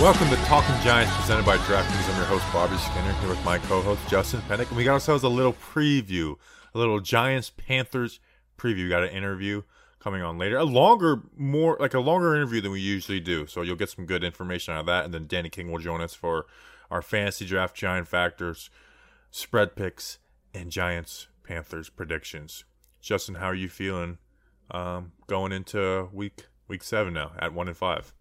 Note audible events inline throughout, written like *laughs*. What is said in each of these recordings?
Welcome to Talking Giants, presented by DraftKings. I'm your host Bobby Skinner here with my co-host Justin Pennick, and we got ourselves a little preview, a little Giants Panthers preview. We got an interview coming on later, a longer, more like a longer interview than we usually do. So you'll get some good information out of that, and then Danny King will join us for our fantasy draft Giant factors, spread picks, and Giants Panthers predictions. Justin, how are you feeling um, going into week week seven now at one and five?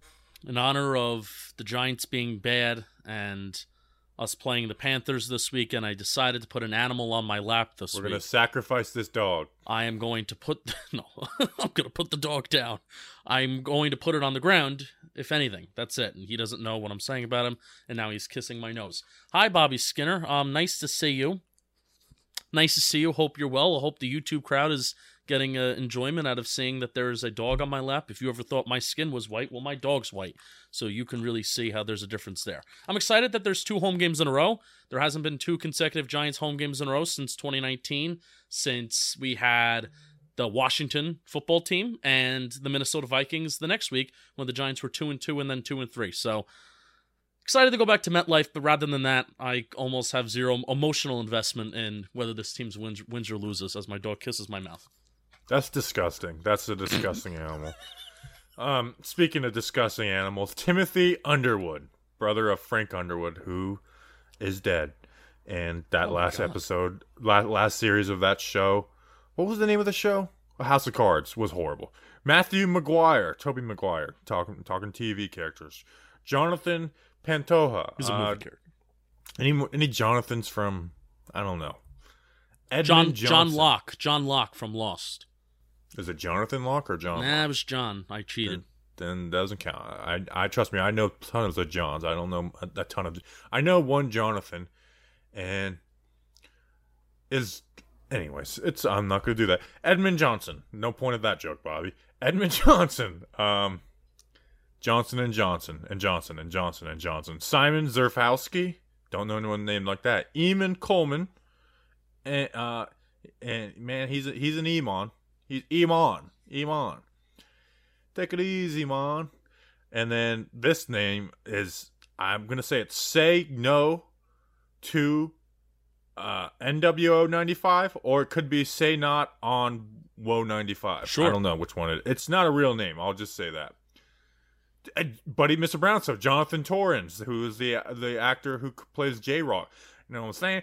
In honor of the Giants being bad and us playing the Panthers this week, and I decided to put an animal on my lap this week. We're gonna sacrifice this dog. I am going to put *laughs* no, *laughs* I'm going to put the dog down. I'm going to put it on the ground. If anything, that's it. And he doesn't know what I'm saying about him, and now he's kissing my nose. Hi, Bobby Skinner. Um, nice to see you. Nice to see you. Hope you're well. I hope the YouTube crowd is getting uh, enjoyment out of seeing that there's a dog on my lap. If you ever thought my skin was white, well, my dog's white. So you can really see how there's a difference there. I'm excited that there's two home games in a row. There hasn't been two consecutive Giants home games in a row since 2019, since we had the Washington football team and the Minnesota Vikings the next week when the Giants were 2 and 2 and then 2 and 3. So excited to go back to MetLife, but rather than that, I almost have zero emotional investment in whether this team wins, wins or loses as my dog kisses my mouth. That's disgusting. That's a disgusting animal. Um, speaking of disgusting animals, Timothy Underwood, brother of Frank Underwood, who is dead. And that Oh last episode, la- last series of that show, what was the name of the show? House of Cards was horrible. Matthew McGuire, Toby McGuire, talking talking TV characters. Jonathan Pantoja. He's a movie uh, character. any any Jonathans from I don't know. Edmund John John Locke. John Locke from Lost. Is it Jonathan Locke or John? Nah, it was John. I cheated. then doesn't count. I, I trust me. I know tons of Johns. I don't know a, a ton of. I know one Jonathan, and is anyways. It's I'm not gonna do that. Edmund Johnson. No point of that joke, Bobby. Edmund *laughs* Johnson. Um, Johnson and Johnson and Johnson and Johnson and Johnson. Simon Zerfowski. Don't know anyone named like that. Eamon Coleman. And uh, and man, he's a, he's an Emon. He's Iman. Iman. take it easy, man. And then this name is I'm gonna say it. Say no to uh, NWO 95, or it could be say not on Woe 95. Sure. I don't know which one it. It's not a real name. I'll just say that. Uh, Buddy, Mr. Brown stuff. Jonathan Torrens, who is the the actor who plays J Rock. You know what I'm saying?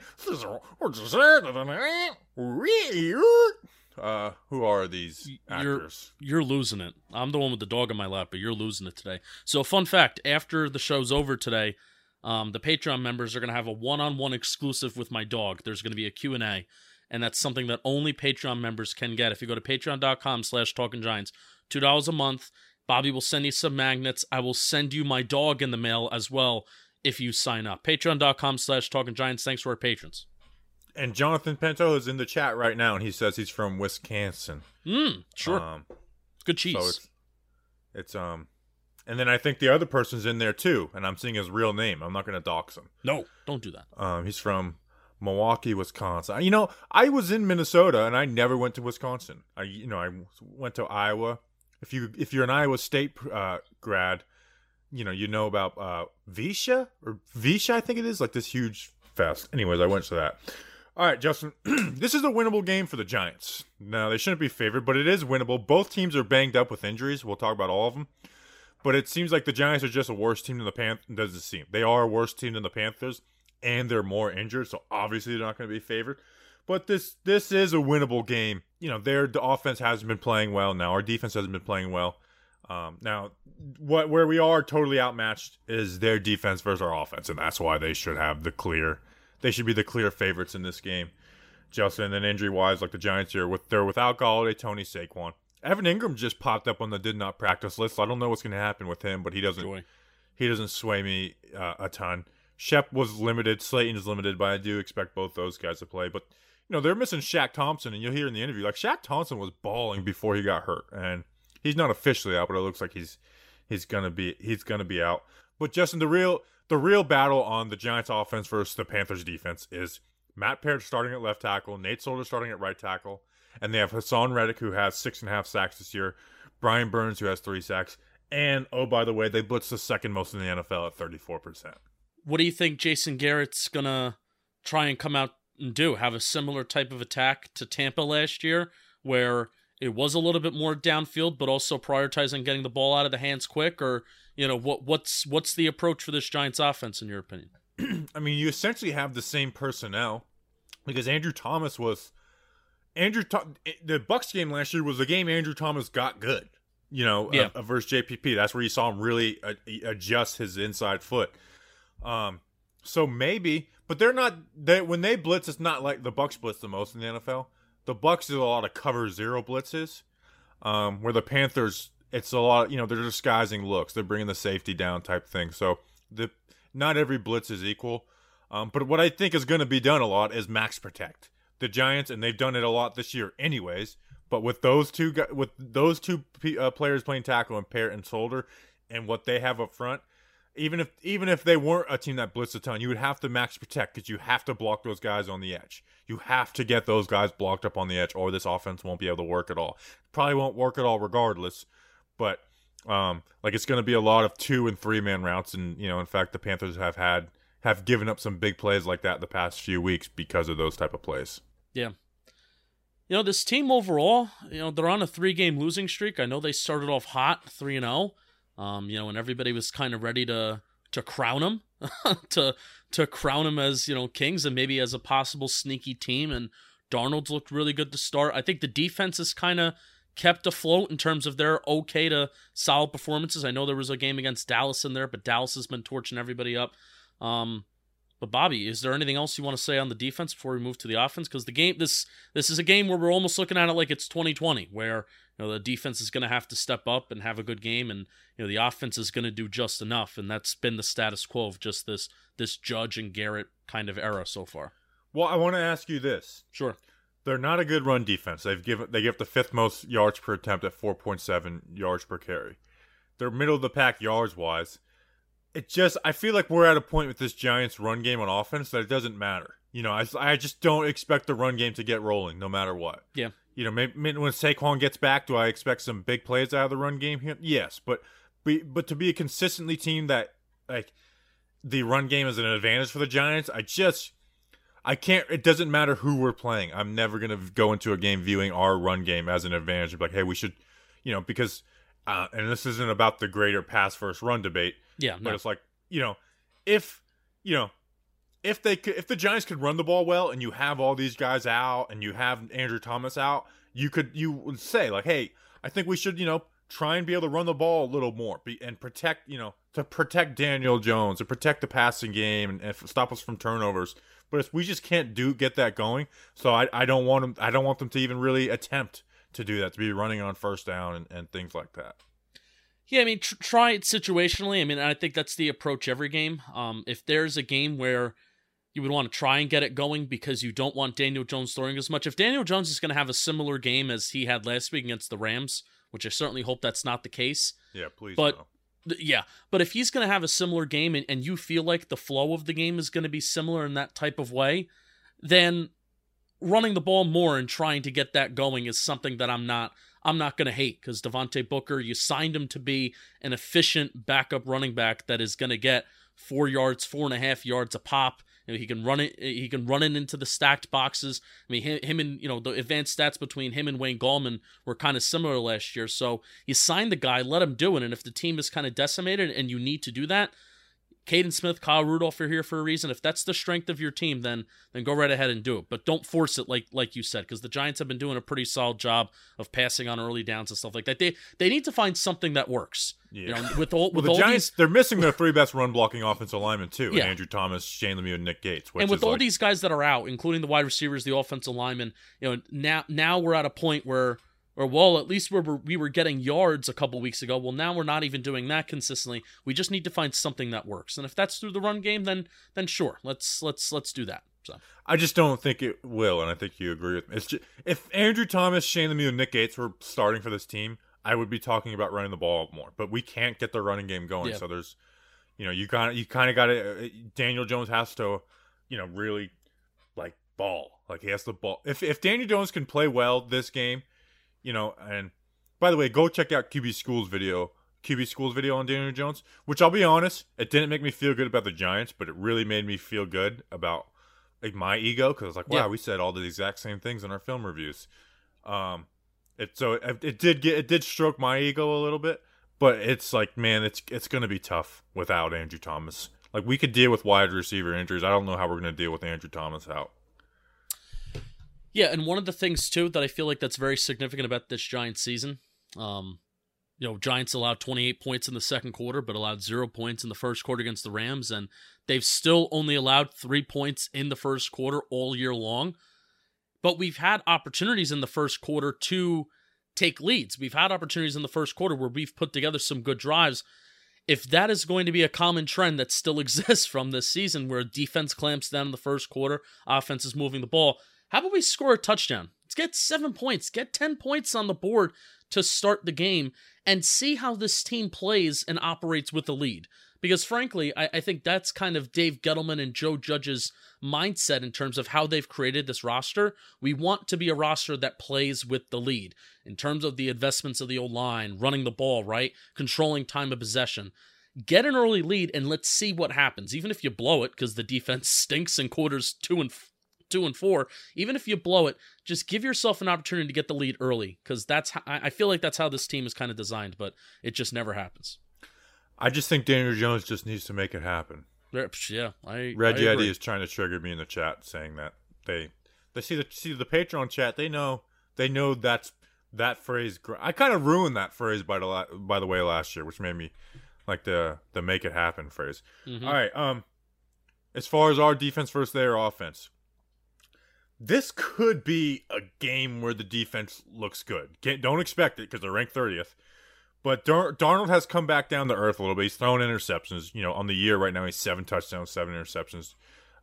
Uh, who are these You're- actors? You're losing it. I'm the one with the dog in my lap, but you're losing it today. So, fun fact: after the show's over today, um, the Patreon members are going to have a one-on-one exclusive with my dog. There's going to be a Q and A, and that's something that only Patreon members can get. If you go to Patreon.com/slash Talking Giants, two dollars a month. Bobby will send you some magnets. I will send you my dog in the mail as well if you sign up. Patreon.com/slash Talking Giants. Thanks to our patrons. And Jonathan Pinto is in the chat right now, and he says he's from Wisconsin. Mm, sure, Um, good cheese. so it's it's um, and then I think the other person's in there too, and I'm seeing his real name. I'm not going to dox him. no, don't do that. Um, he's from Milwaukee, Wisconsin. You know, I was in Minnesota, and I never went to Wisconsin. I you know I went to Iowa. If you if you're an Iowa State uh, grad, you know you know about uh, VEISHEA or VEISHEA, I think it is like this huge fest. Anyways, I went to that. All right, Justin, *clears throat* this is a winnable game for the Giants. Now they shouldn't be favored, but it is winnable. Both teams are banged up with injuries. We'll talk about all of them. But it seems like the Giants are just a worse team than the Panthers. Does it seem? They are a worse team than the Panthers, and they're more injured, so obviously they're not going to be favored. But this this is a winnable game. You know, their the offense hasn't been playing well now. Our defense hasn't been playing well. Um, now, what where we are totally outmatched is their defense versus our offense, and that's why they should have the clear. They should be the clear favorites in this game. Justin, and injury wise, like the Giants here, with they're without Golladay, Toney Saquon. Evan Engram just popped up on the did not practice list. So I don't know what's going to happen with him, but he doesn't Joy. he doesn't sway me uh, a ton. Shep was limited, Slayton is limited, but I do expect both those guys to play. But you know they're missing Shaq Thompson, and you'll hear in the interview like Shaq Thompson was balling before he got hurt, and he's not officially out, but it looks like he's he's gonna be he's gonna be out. But Justin, the real the real battle on the Giants offense versus the Panthers defense is Matt Peart starting at left tackle, Nate Solder starting at right tackle, and they have Haason Reddick who has six and a half sacks this year, Brian Burns who has three sacks, and oh by the way, they blitz the second most in the NFL at thirty four percent. What do you think Jason Garrett's gonna try and come out and do? Have a similar type of attack to Tampa last year, where it was a little bit more downfield, but also prioritizing getting the ball out of the hands quick, or you know what what's what's the approach for this Giants offense in your opinion? *clears throat* I mean, you essentially have the same personnel because Andrew Thomas was Andrew. Tho- the Bucs game last year was the game Andrew Thomas got good. You know, Yeah. uh, versus JPP. That's where you saw him really uh, adjust his inside foot. Um, so maybe, but they're not. They when they blitz, it's not like the Bucs blitz the most in the NFL. The Bucs do a lot of cover zero blitzes, um, where the Panthers, it's a lot. You know, they're disguising looks. They're bringing the safety down type thing. So the not every blitz is equal. Um, but what I think is going to be done a lot is max protect the Giants, and they've done it a lot this year, anyways. But with those two, with those two uh, players playing tackle and Peart and Solder, and what they have up front, even if even if they weren't a team that blitzed a ton, you would have to max protect because you have to block those guys on the edge. You have to get those guys blocked up on the edge, or this offense won't be able to work at all. Probably won't work at all, regardless. But um, like it's going to be a lot of two and three man routes, and you know, in fact, the Panthers have had have given up some big plays like that the past few weeks because of those type of plays. Yeah. You know, this team overall, you know, they're on a three game losing streak. I know they started off hot, 3 and 0. Um, you know, and everybody was kind of ready to to crown them *laughs* to to crown them as, you know, kings and maybe as a possible sneaky team and Darnold's looked really good to start. I think the defense is kind of kept afloat in terms of their okay to solid performances. I know there was a game against Dallas in there, but Dallas has been torching everybody up. Um, but Bobby, is there anything else you want to say on the defense before we move to the offense? Because the game this this is a game where we're almost looking at it like it's 2020, where you know the defense is going to have to step up and have a good game, and you know the offense is going to do just enough, and that's been the status quo of just this this Judge and Garrett kind of era so far. Well, I want to ask you this: Sure. They're not a good run defense. They've given they give the fifth most yards per attempt at 4.7 yards per carry. They're middle of the pack yards wise. It just I feel like we're at a point with this Giants run game on offense that it doesn't matter. You know, I, I just don't expect the run game to get rolling no matter what. Yeah. You know, maybe, maybe when Saquon gets back, do I expect some big plays out of the run game here? Yes, but be, but to be a consistently team that like the run game is an advantage for the Giants, I just I can't. It doesn't matter who we're playing. I'm never gonna go into a game viewing our run game as an advantage. Of like, hey, we should, you know, because, uh, and this isn't about the greater pass first run debate, Yeah. but No. it's like, you know, if, you know, if they could, if the Giants could run the ball well, and you have all these guys out, and you have Andrew Thomas out, you could you would say like, hey, I think we should, you know, try and be able to run the ball a little more, be, and protect, you know, to protect Daniel Jones, to protect the passing game, and, and stop us from turnovers. But if we just can't do get that going, so I, I don't want them I don't want them to even really attempt to do that to be running on first down and, and things like that. Yeah, I mean, tr- try it situationally. I mean, I think that's the approach every game. Um, if there's a game where you would want to try and get it going because you don't want Daniel Jones throwing as much, if Daniel Jones is going to have a similar game as he had last week against the Rams, which I certainly hope that's not the case. Yeah, please. But- no. Yeah, but if he's going to have a similar game and, and you feel like the flow of the game is going to be similar in that type of way, then running the ball more and trying to get that going is something that I'm not I'm not going to hate because Devontae Booker, you signed him to be an efficient backup running back that is going to get four yards, four and a half yards a pop. You know, he can run it. He can run it into the stacked boxes. I mean, him, him and you know the advanced stats between him and Wayne Gallman were kind of similar last year. So you sign the guy, let him do it, and if the team is kind of decimated and you need to do that, Kaden Smith, Kyle Rudolph are here for a reason. If that's the strength of your team, then then go right ahead and do it. But don't force it like like you said, because the Giants have been doing a pretty solid job of passing on early downs and stuff like that. They they need to find something that works. You Yeah. know, with all Well, with the all Giants, these they're missing their three best run blocking offensive linemen too. Yeah. Andrew Thomas, Shane Lemieux, and Nick Gates. Which and with all like, these guys that are out, including the wide receivers, the offensive linemen, you know, now now we're at a point where, or well, at least we were we were getting yards a couple weeks ago. Well, now we're not even doing that consistently. We just need to find something that works, and if that's through the run game, then then sure, let's let's let's do that. So I just don't think it will, and I think you agree with me. It's just, if Andrew Thomas, Shane Lemieux, and Nick Gates were starting for this team, I would be talking about running the ball more. But we can't get the running game going, Yeah. so there's, you know, you kind of you kind of got to. Uh, Daniel Jones has to, you know, really like ball. Like he has to ball. If if Daniel Jones can play well this game, you know, and by the way, go check out QB School's video. QB School's video on Daniel Jones, which I'll be honest, it didn't make me feel good about the Giants, but it really made me feel good about like my ego because I was like, wow, Yeah. we said all the exact same things in our film reviews. Um, it so it, it did get it did stroke my ego a little bit, but it's like, man, it's it's gonna be tough without Andrew Thomas. Like we could deal with wide receiver injuries. I don't know how we're gonna deal with Andrew Thomas out. Yeah, and one of the things too that I feel like that's very significant about this Giants season, um, you know, Giants allowed 28 points in the second quarter, but allowed zero points in the first quarter against the Rams, and they've still only allowed three points in the first quarter all year long. But we've had opportunities in the first quarter to take leads. We've had opportunities in the first quarter where we've put together some good drives. If that is going to be a common trend that still *laughs* exists from this season, where defense clamps down in the first quarter, offense is moving the ball, how about we score a touchdown? Let's get seven points, get 10 points on the board to start the game and see how this team plays and operates with the lead. Because frankly, I, I think that's kind of Dave Gettleman and Joe Judge's mindset in terms of how they've created this roster. We want to be a roster that plays with the lead in terms of the investments of the old line, running the ball, right? Controlling time of possession. Get an early lead and let's see what happens. Even if you blow it, because the defense *laughs* stinks in quarters two and two and four. Even if you blow it, just give yourself an opportunity to get the lead early, because that's how, I feel like that's how this team is kind of designed, but it just never happens. I just think Daniel Jones just needs to make it happen. Yeah, I Reggie I Eddie is trying to trigger me in the chat, saying that they they see the see the Patreon chat. They know they know that's that phrase. I kind of ruined that phrase by the by the way last year, which made me like the the make it happen phrase. Mhm. All right, um, as far as our defense versus their offense, this could be a game where the defense looks good. Don't expect it because they're ranked thirtieth. But Dar- Darnold has come back down to earth a little bit. He's thrown interceptions. You know, on the year right now, he's seven touchdowns, seven interceptions.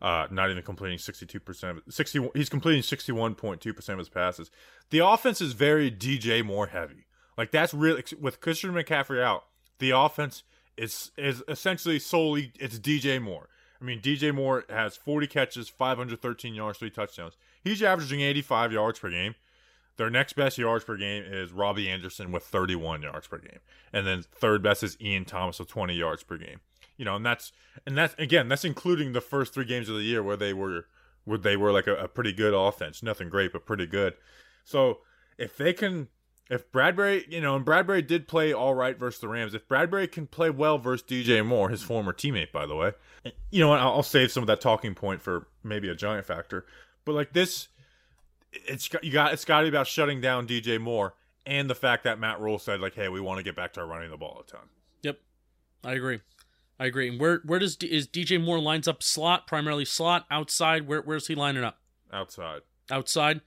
Uh, not even completing sixty-two percent of it. Sixty. He's completing sixty-one point two percent of his passes. The offense is very DJ Moore heavy. Like that's really with Christian McCaffrey out. The offense is is essentially solely it's DJ Moore. I mean, DJ Moore has forty catches, five hundred thirteen yards, three touchdowns. He's averaging eighty-five yards per game. Their next best yards per game is Robbie Anderson with 31 yards per game, and then third best is Ian Thomas with 20 yards per game. You know, and that's and that's again that's including the first three games of the year where they were where they were like a, a pretty good offense, nothing great but pretty good. So if they can, if Bradberry, you know, and Bradberry did play all right versus the Rams. If Bradberry can play well versus DJ Moore, his former teammate, by the way, you know, what, I'll, I'll save some of that talking point for maybe a giant factor. But like this it's got you got it's got to be about shutting down DJ Moore and the fact that Matt Rhule said like, hey, we want to get back to running the ball a ton. Yep, I agree. I agree. And where where does D- is DJ Moore lines up slot primarily slot outside? Where where's he lining up? outside. Outside.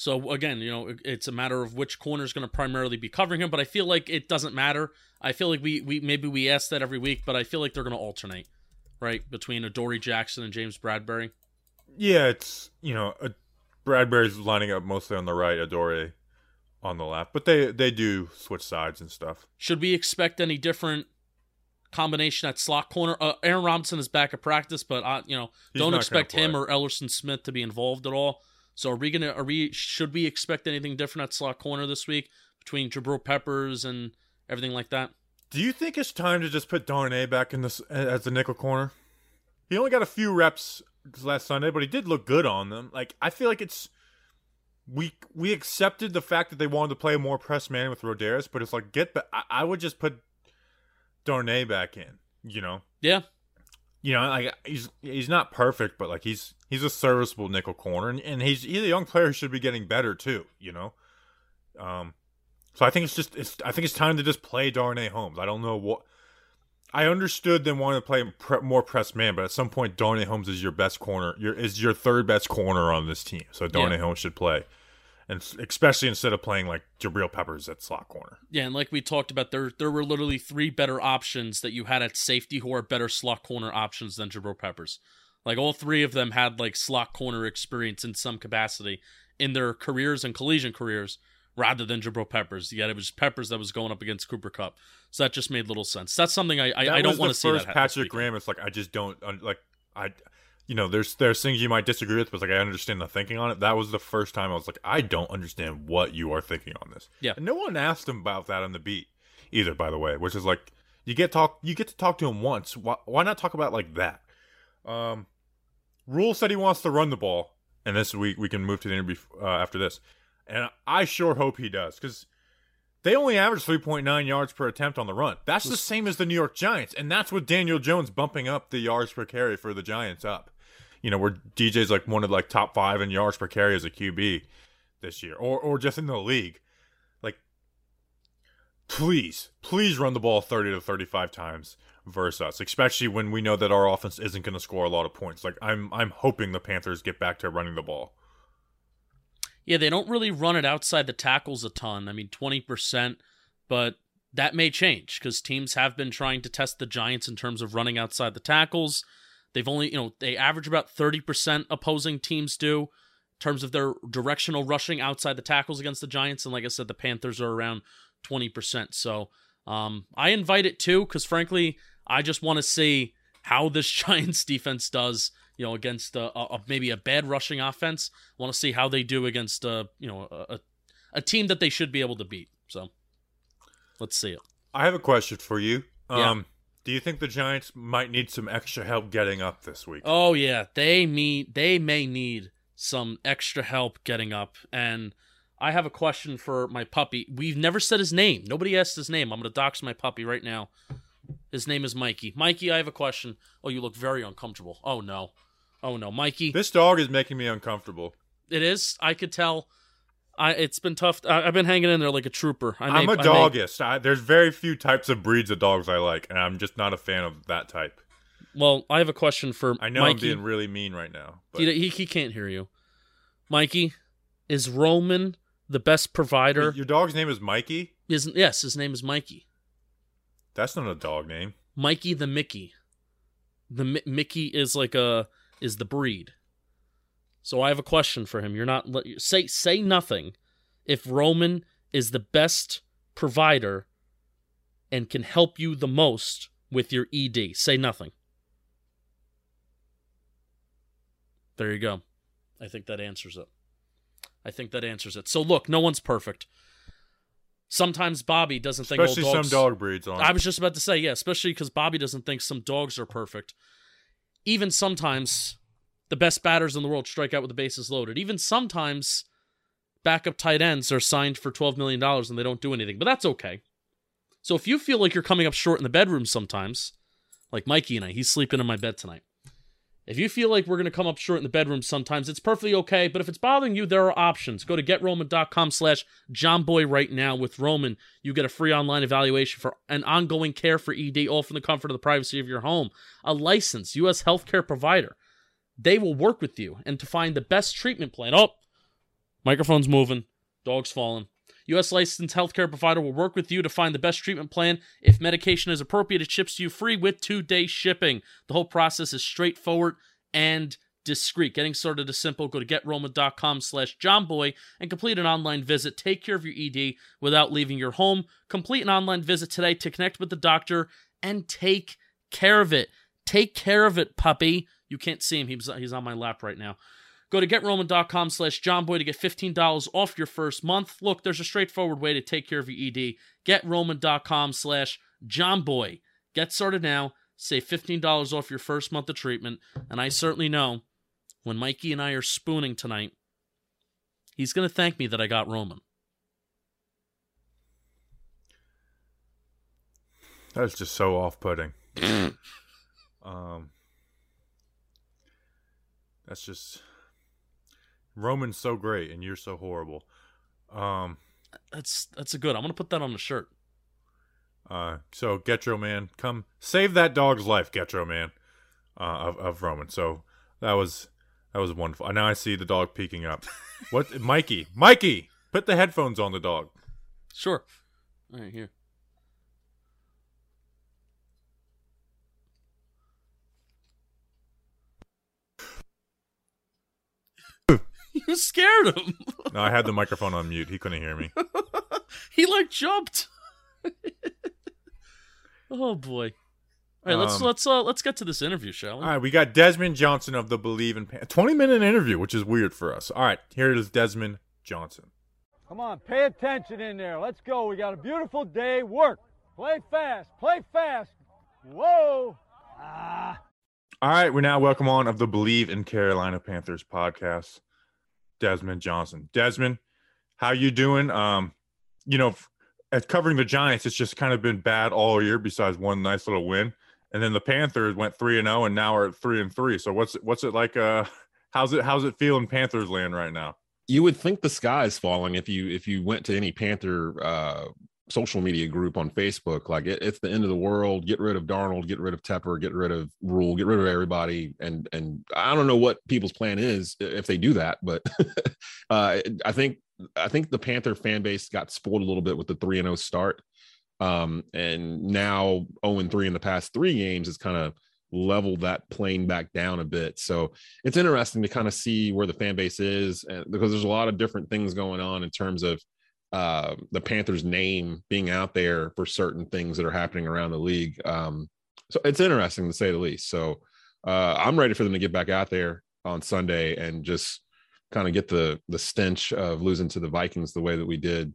So again, you know, it's a matter of which corner is going to primarily be covering him. But I feel like it doesn't matter. I feel like we we maybe we ask that every week, but I feel like they're going to alternate, right, between Adoree Jackson and James Bradberry. Yeah, it's you know uh, Bradberry's lining up mostly on the right, Adore on the left, but they they do switch sides and stuff. Should we expect any different combination at slot corner? Uh, Aaron Robinson is back at practice, but uh, you know, He's don't expect him or Elerson Smith to be involved at all. So are we gonna? Are we? Should we expect anything different at slot corner this week between Jabril Peppers and everything like that? Do you think it's time to just put Darnay back in this as the nickel corner? He only got a few reps last Sunday, but he did look good on them. Like I feel like it's we we accepted the fact that they wanted to play more press man with Rodarius, but it's like get. Ba- I, I would just put Darnay back in. You know, Yeah, you know, like he's he's not perfect, but like he's he's a serviceable nickel corner, and, and he's he's a young player who should be getting better too. You know, um, so I think it's just it's I think it's time to just play Darnay Holmes. I don't know what I understood them wanting to play pre- more press man, but at some point Darnay Holmes is your best corner. Your is your third best corner on this team, so Darnay Yeah. Holmes should play, and especially instead of playing like Jabril Peppers at slot corner. Yeah, and like we talked about, there there were literally three better options that you had at safety who are better slot corner options than Jabril Peppers. Like all three of them had like slot corner experience in some capacity in their careers and collegiate careers, rather than Jabril Peppers. Yet it was Peppers that was going up against Cooper Kupp, so that just made little sense. That's something I I, I don't want to see that first Patrick. Graham. It's like I just don't like I, you know, there's there's things you might disagree with, but like I understand the thinking on it. That was the first time I was like, I don't understand what you are thinking on this. Yeah. and no one asked him about that on the beat either. By the way, which is like you get talk you get to talk to him once. Why, why not talk about like that? Um, Rhule said he wants to run the ball, and this week we can move to the interview uh, after this, and I sure hope he does because. They only average 3.9 yards per attempt on the run. That's the same as the New York Giants, and that's with Daniel Jones bumping up the yards per carry for the Giants up. You know, where DJ's like one of like top five in yards per carry as a QB this year, or or just in the league. Like, please, please run the ball 30 to 35 times versus us, especially when we know that our offense isn't going to score a lot of points. Like, I'm I'm hoping the Panthers get back to running the ball. Yeah, they don't really run it outside the tackles a ton. I mean, 20%, but that may change because teams have been trying to test the Giants in terms of running outside the tackles. They've only, you know, they average about 30% opposing teams do in terms of their directional rushing outside the tackles against the Giants. And like I said, the Panthers are around 20%. So um, I invite it too because frankly, I just want to see how this *laughs* Giants defense does, you know, against a, a, maybe a bad rushing offense. I want to see how they do against, uh, you know, a, a, a team that they should be able to beat. So let's see it. I have a question for you. Yeah. Do you think the Giants might need some extra help getting up this week? Oh yeah, they meet. They may need some extra help getting up. And I have a question for my puppy. We've never said his name. Nobody asked his name. I'm gonna dox my puppy right now. His name is Mikey. Mikey, I have a question. Oh, you look very uncomfortable. Oh no. Oh no, Mikey. This dog is making me uncomfortable. It is. I could tell. I. It's been tough. I, I've been hanging in there like a trooper. I I'm may- a doggist. I, there's very few types of breeds of dogs I like, and I'm just not a fan of that type. well, I have a question for I know I'm Mikey. being really mean right now. But he, he he can't hear you. Mikey, is Roman the best provider? your dog's name is Mikey. Is yes, his name is Mikey. That's not a dog name. Mikey the Mickey. The Mi- Mickey is like a is the breed. So I have a question for him. You're not say say nothing. If Roman is the best provider and can help you the most with your ED, say nothing. There you go. I think that answers it. I think that answers it. So look, no one's perfect. Sometimes Bobby doesn't think oh, Especially all some dog breeds. On. I was just about to say, yeah, especially because Bobby doesn't think some dogs are perfect. Even sometimes, the best batters in the world strike out with the bases loaded. Even sometimes, backup tight ends are signed for $12 million and they don't do anything, but that's okay. So if you feel like you're coming up short in the bedroom sometimes, like Mikey and I, he's sleeping in my bed tonight. If you feel like we're going to come up short in the bedroom sometimes, it's perfectly okay. But if it's bothering you, there are options. Go to getroman.com slash johnboy right now. With Roman, you get a free online evaluation for an ongoing care for ED, all from the comfort of the privacy of your home. A licensed U.S. healthcare provider. They will work with you and to find the best treatment plan. Oh, microphone's moving. Dog's falling. U.S. licensed healthcare provider will work with you to find the best treatment plan. If medication is appropriate, it ships to you free with two day shipping. The whole process is straightforward and discreet. Getting started is simple. Go to getroma.com slash johnboy and complete an online visit. Take care of your ED without leaving your home. Complete an online visit today to connect with the doctor and take care of it. Take care of it, puppy. You can't see him. He's, he's on my lap right now. Go to getroman.com slash johnboy to get $15 off your first month. Look, there's a straightforward way to take care of your ED. Getroman.com slash johnboy. Get started now. Save $15 off your first month of treatment. And I certainly know when Mikey and I are spooning tonight, he's going to thank me that I got Roman. That's just so off-putting. *laughs* um, That's just Roman's so great and you're so horrible. Um, That's that's a good. I'm gonna put that on the shirt. uh, so Getro man, come save that dog's life, Getro man, uh, of of Roman. So that was that was wonderful. And now I see the dog peeking up. *laughs* What, Mikey? Mikey, put the headphones on the dog. Sure. All right, here. You scared him. *laughs* No, I had the microphone on mute. He couldn't hear me. *laughs* he like jumped. *laughs* oh boy. All right, let's Um, let's uh let's get to this interview, shall we? All right, we got Desmond Johnson of the Believe in Pan- 20 minute interview, which is weird for us. All right, here is Desmond Johnson. Come on, pay attention in there. Let's go. We got a beautiful day. Work. Play fast. Play fast. Whoa. Ah. All right, we're now welcome on of the Believe in Carolina Panthers podcast, Desmond Johnson. Desmond, how you doing? Um, you know, at covering the Giants, it's just kind of been bad all year, besides one nice little win. And then the Panthers went three and zero, and now are at three and three. So what's what's it like? Uh, how's it how's it feel in Panthers land right now? you would think the sky is falling if you if you went to any panther uh social media group on facebook like it, it's the end of the world get rid of darnold get rid of tepper get rid of rule get rid of everybody and and i don't know what people's plan is if they do that but *laughs* uh i think i think the panther fan base got spoiled a little bit with the 3 and 0 start. Um and now 0 and 3 in the past three games is kind of leveled that plane back down a bit. So it's interesting to kind of see where the fan base is and because there's a lot of different things going on in terms of uh, the Panthers name being out there for certain things that are happening around the league. Um, so it's interesting to say the least. So uh, I'm ready for them to get back out there on Sunday and just kind of get the the stench of losing to the Vikings the way that we did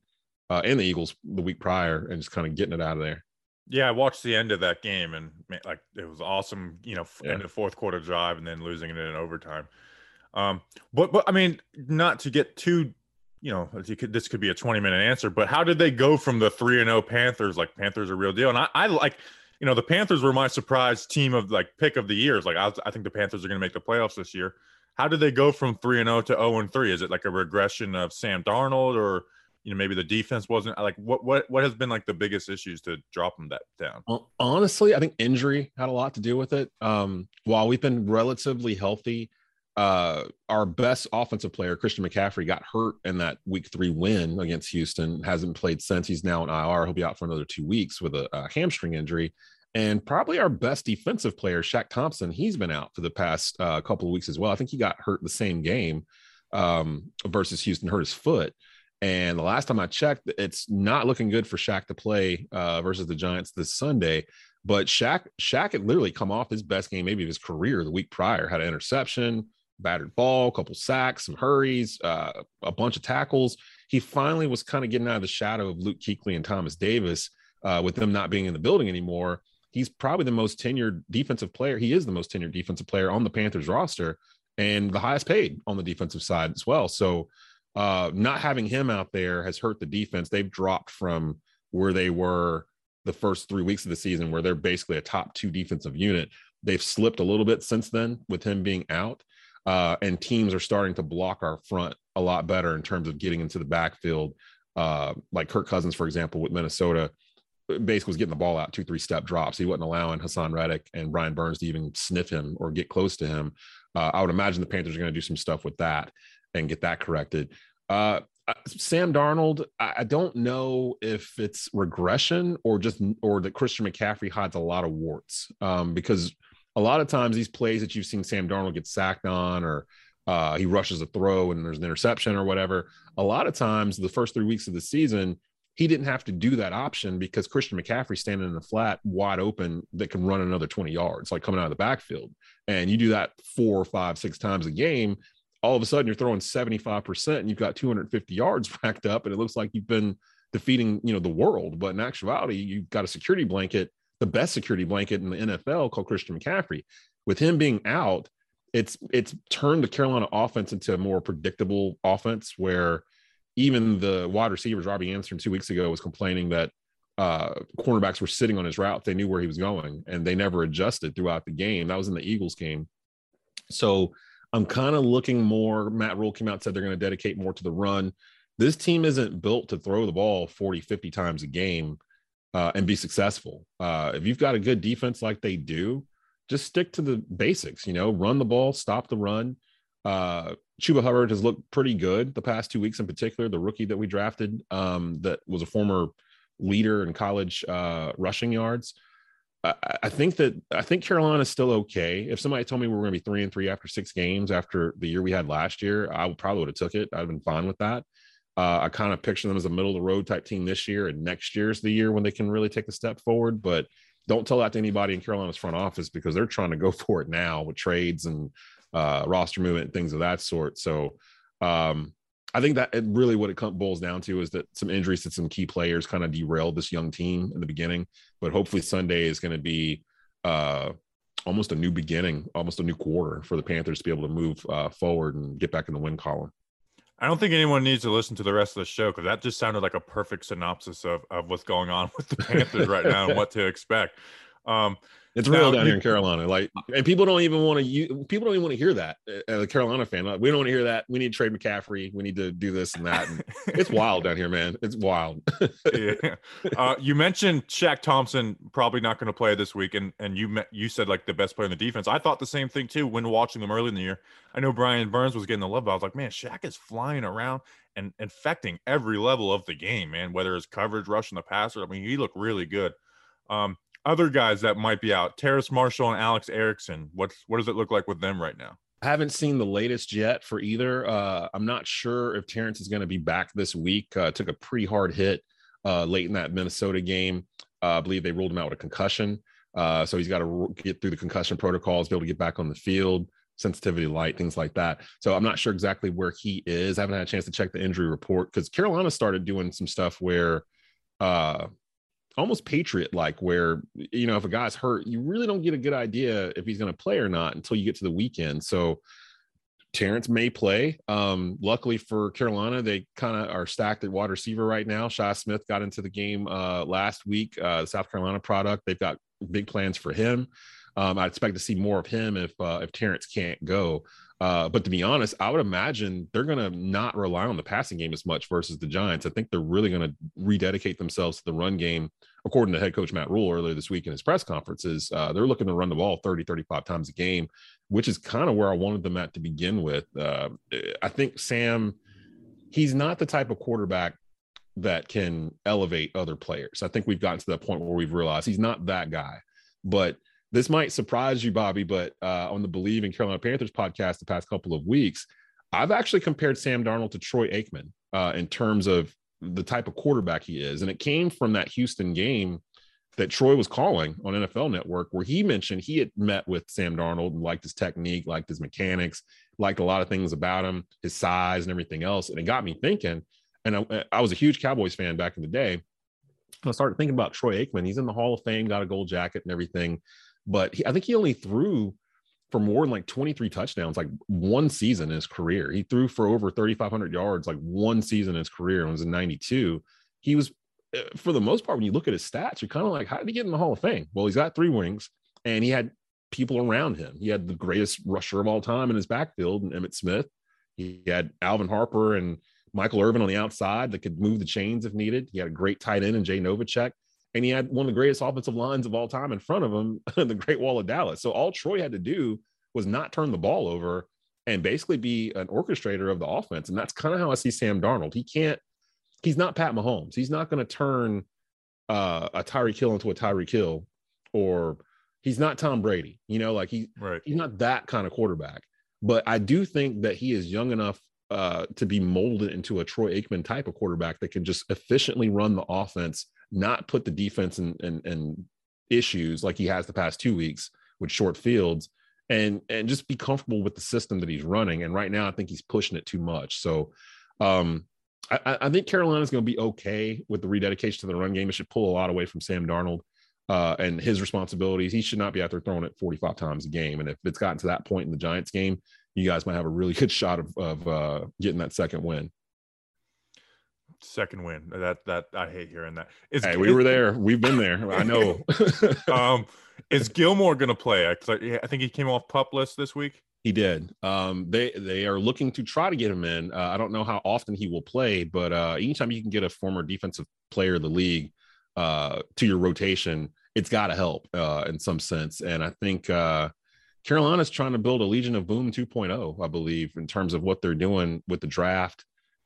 uh, and the Eagles the week prior and just kind of getting it out of there. Yeah, I watched the end of that game and man, like it was awesome. You know, Yeah. end of fourth quarter drive and then losing it in overtime. Um, but but I mean, not to get too, you know, could, this could be a twenty minute answer. But how did they go from the three and zero Panthers? Like Panthers are a real deal, and I, I like, you know, the Panthers were my surprise team of like pick of the years. Like I, I think the Panthers are going to make the playoffs this year. How did they go from three and zero to zero and three? Is it like a regression of Sam Darnold or? You know, maybe the defense wasn't like what what what has been like the biggest issues to drop them that down. Hon- Honestly, I think injury had a lot to do with it. Um, while we've been relatively healthy, uh, our best offensive player, Christian McCaffrey, got hurt in that week three win against Houston. Hasn't played since. He's now in IR. He'll be out for another two weeks with a, a hamstring injury. And probably our best defensive player, Shaq Thompson, he's been out for the past uh, couple of weeks as well. I think he got hurt the same game um, versus Houston, hurt his foot. And the last time I checked, it's not looking good for Shaq to play uh, versus the Giants this Sunday. But Shaq, Shaq had literally come off his best game, maybe of his career, the week prior. Had an interception, battered ball, a couple sacks, some hurries, uh, a bunch of tackles. He finally was kind of getting out of the shadow of Luke Kuechly and Thomas Davis, uh, with them not being in the building anymore. He's probably the most tenured defensive player. He is the most tenured defensive player on the Panthers roster, and the highest paid on the defensive side as well. So uh, not having him out there has hurt the defense. They've dropped from where they were the first three weeks of the season, where they're basically a top two defensive unit. They've slipped a little bit since then with him being out. Uh, and teams are starting to block our front a lot better in terms of getting into the backfield. Uh, like Kirk Cousins, for example, with Minnesota, basically was getting the ball out two, three step drops. He wasn't allowing Haason Reddick and Brian Burns to even sniff him or get close to him. Uh, I would imagine the Panthers are going to do some stuff with that and get that corrected. Uh, uh, Sam Darnold, I, I don't know if it's regression or just or that Christian McCaffrey hides a lot of warts um, because a lot of times these plays that you've seen Sam Darnold get sacked on or uh, he rushes a throw and there's an interception or whatever. A lot of times, the first three weeks of the season, he didn't have to do that option because Christian McCaffrey standing in the flat wide open that can run another 20 yards, like coming out of the backfield. And you do that four, five, six times a game. All of a sudden, you're throwing 75% and you've got 250 yards *laughs* racked up, and it looks like you've been defeating, you know, the world. But in actuality, you've got a security blanket, the best security blanket in the NFL called Christian McCaffrey. With him being out, it's it's turned the Carolina offense into a more predictable offense where even the wide receivers, Robbie Anderson two weeks ago was complaining that uh, cornerbacks were sitting on his route. They knew where he was going and they never adjusted throughout the game. That was in the Eagles game. So I'm kind of looking more. Matt Rhule came out said they're going to dedicate more to the run. This team isn't built to throw the ball 40, 50 times a game uh, and be successful. Uh, if you've got a good defense like they do, just stick to the basics, you know, run the ball, stop the run. Uh, Chuba Hubbard has looked pretty good the past two weeks in particular. The rookie that we drafted um, that was a former leader in college uh, rushing yards. I, I think that I think Carolina is still okay. If somebody told me we were going to be three and three after six games after the year we had last year, I would probably would have took it. I'd have been fine with that. Uh, I kind of picture them as a middle of the road type team this year, and next year's the year when they can really take a step forward. But don't tell that to anybody in Carolina's front office because they're trying to go *laughs* for it now with trades and uh, roster movement and things of that sort. So um, I think that it really what it boils down to is that some injuries to some key players kind of derailed this young team in the beginning. But hopefully Sunday is going to be uh, almost a new beginning, almost a new quarter for the Panthers to be able to move uh, forward and get back in the win column. I don't think anyone needs to listen to the rest of the show because that just sounded like a perfect synopsis of, of what's going on *laughs* with the Panthers right now and what to expect. Um, it's real down here in Carolina. Like, and people don't even want to. People don't even want to hear that. As a Carolina fan, like, we don't want to hear that. We need to trade McCaffrey. We need to do this and that. And *laughs* it's wild down here, man. It's wild. *laughs* yeah. Uh, you mentioned Shaq Thompson probably not going to play this week, and and you met, you said like the best player in the defense. I thought the same thing too when watching them early in the year. I know Brian Burns was getting the love, but I was like, man, Shaq is flying around and infecting every level of the game, man. Whether it's coverage, rushing the passer, I mean, he looked really good. Um, other guys that might be out, Terrace Marshall and Alex Erickson. What's what does it look like with them right now? I haven't seen the latest yet for either. Uh, I'm not sure if Terrence is going to be back this week. Uh, took a pretty hard hit uh, late in that Minnesota game. Uh, I believe they ruled him out with a concussion. Uh, so he's got to get through the concussion protocols, be able to get back on the field, sensitivity light, things like that. So I'm not sure exactly where he is. I haven't had a chance to check the injury report because Carolina started doing some stuff where uh, almost patriot like where you know if a guy's hurt you really don't get a good idea if he's going to play or not until you get to the weekend. So terrence may play. Um luckily for carolina they kind of are stacked at wide receiver right now. Shi Smith got into the game uh last week uh south carolina product. They've got big plans for him. Um i expect to see more of him if uh if terrence can't go uh, but to be honest, I would imagine they're going to not rely on the passing game as much versus the Giants. I think they're really going to rededicate themselves to the run game. According to head coach Matt Rhule earlier this week in his press conferences, uh, they're looking to run the ball 30, 35 times a game, which is kind of where I wanted them at to begin with. Uh, I think Sam, he's not the type of quarterback that can elevate other players. I think we've gotten to that point where we've realized he's not that guy. But this might surprise you, Bobby, but uh, on the Believe in Carolina Panthers podcast the past couple of weeks, I've actually compared Sam Darnold to Troy Aikman uh, in terms of the type of quarterback he is. And it came from that Houston game that Troy was calling on NFL Network, where he mentioned he had met with Sam Darnold and liked his technique, liked his mechanics, liked a lot of things about him, his size and everything else. And it got me thinking. And I, I was a huge Cowboys fan back in the day. I started thinking about Troy Aikman. He's in the Hall of Fame, got a gold jacket and everything but he, I think he only threw for more than like 23 touchdowns, like one season in his career. He threw for over 3,500 yards, like one season in his career. And was in 92. He was, eh, for the most part, when you look at his stats, you're kind of like, how did he get in the Hall of Fame? Well, he's got three wings and he had people around him. He had the greatest rusher of all time in his backfield, and Emmitt Smith. He had Alvin Harper and Michael Irvin on the outside that could move the chains if needed. He had a great tight end in Jay Novacek and he had one of the greatest offensive lines of all time in front of him, *laughs* the Great Wall of Dallas. So all Troy had to do was not turn the ball over and basically be an orchestrator of the offense. And that's kind of how I see Sam Darnold. He can't, he's not Pat Mahomes. He's not going to turn uh, a Tyreek Hill into a Tyreek Hill, or he's not Tom Brady. You know, like he, Right. he's not that kind of quarterback. But I do think that he is young enough uh, to be molded into a Troy Aikman type of quarterback that can just efficiently run the offense not put the defense in, in, in issues like he has the past two weeks with short fields and and just be comfortable with the system that he's running. And right now, I think he's pushing it too much. So um, I, I think Carolina's going to be okay with the rededication to the run game. It should pull a lot away from Sam Darnold uh, and his responsibilities. He should not be out there throwing it 45 times a game. And if it's gotten to that point in the Giants game, you guys might have a really *laughs* good shot of, of uh, getting that second win. Second win. That that I hate hearing that. Is Hey, we were there. We've been there. I know. *laughs* um, is Gilmore gonna play? I, I think he came off pup list this week. He did. Um, they they are looking to try to get him in. Uh, I don't know how often he will play, but uh, anytime you can get a former defensive player of the league uh, to your rotation, it's got to help uh, in some sense. And I think uh, Carolina's trying to build a Legion of Boom 2.0, I believe, in terms of what they're doing with the draft.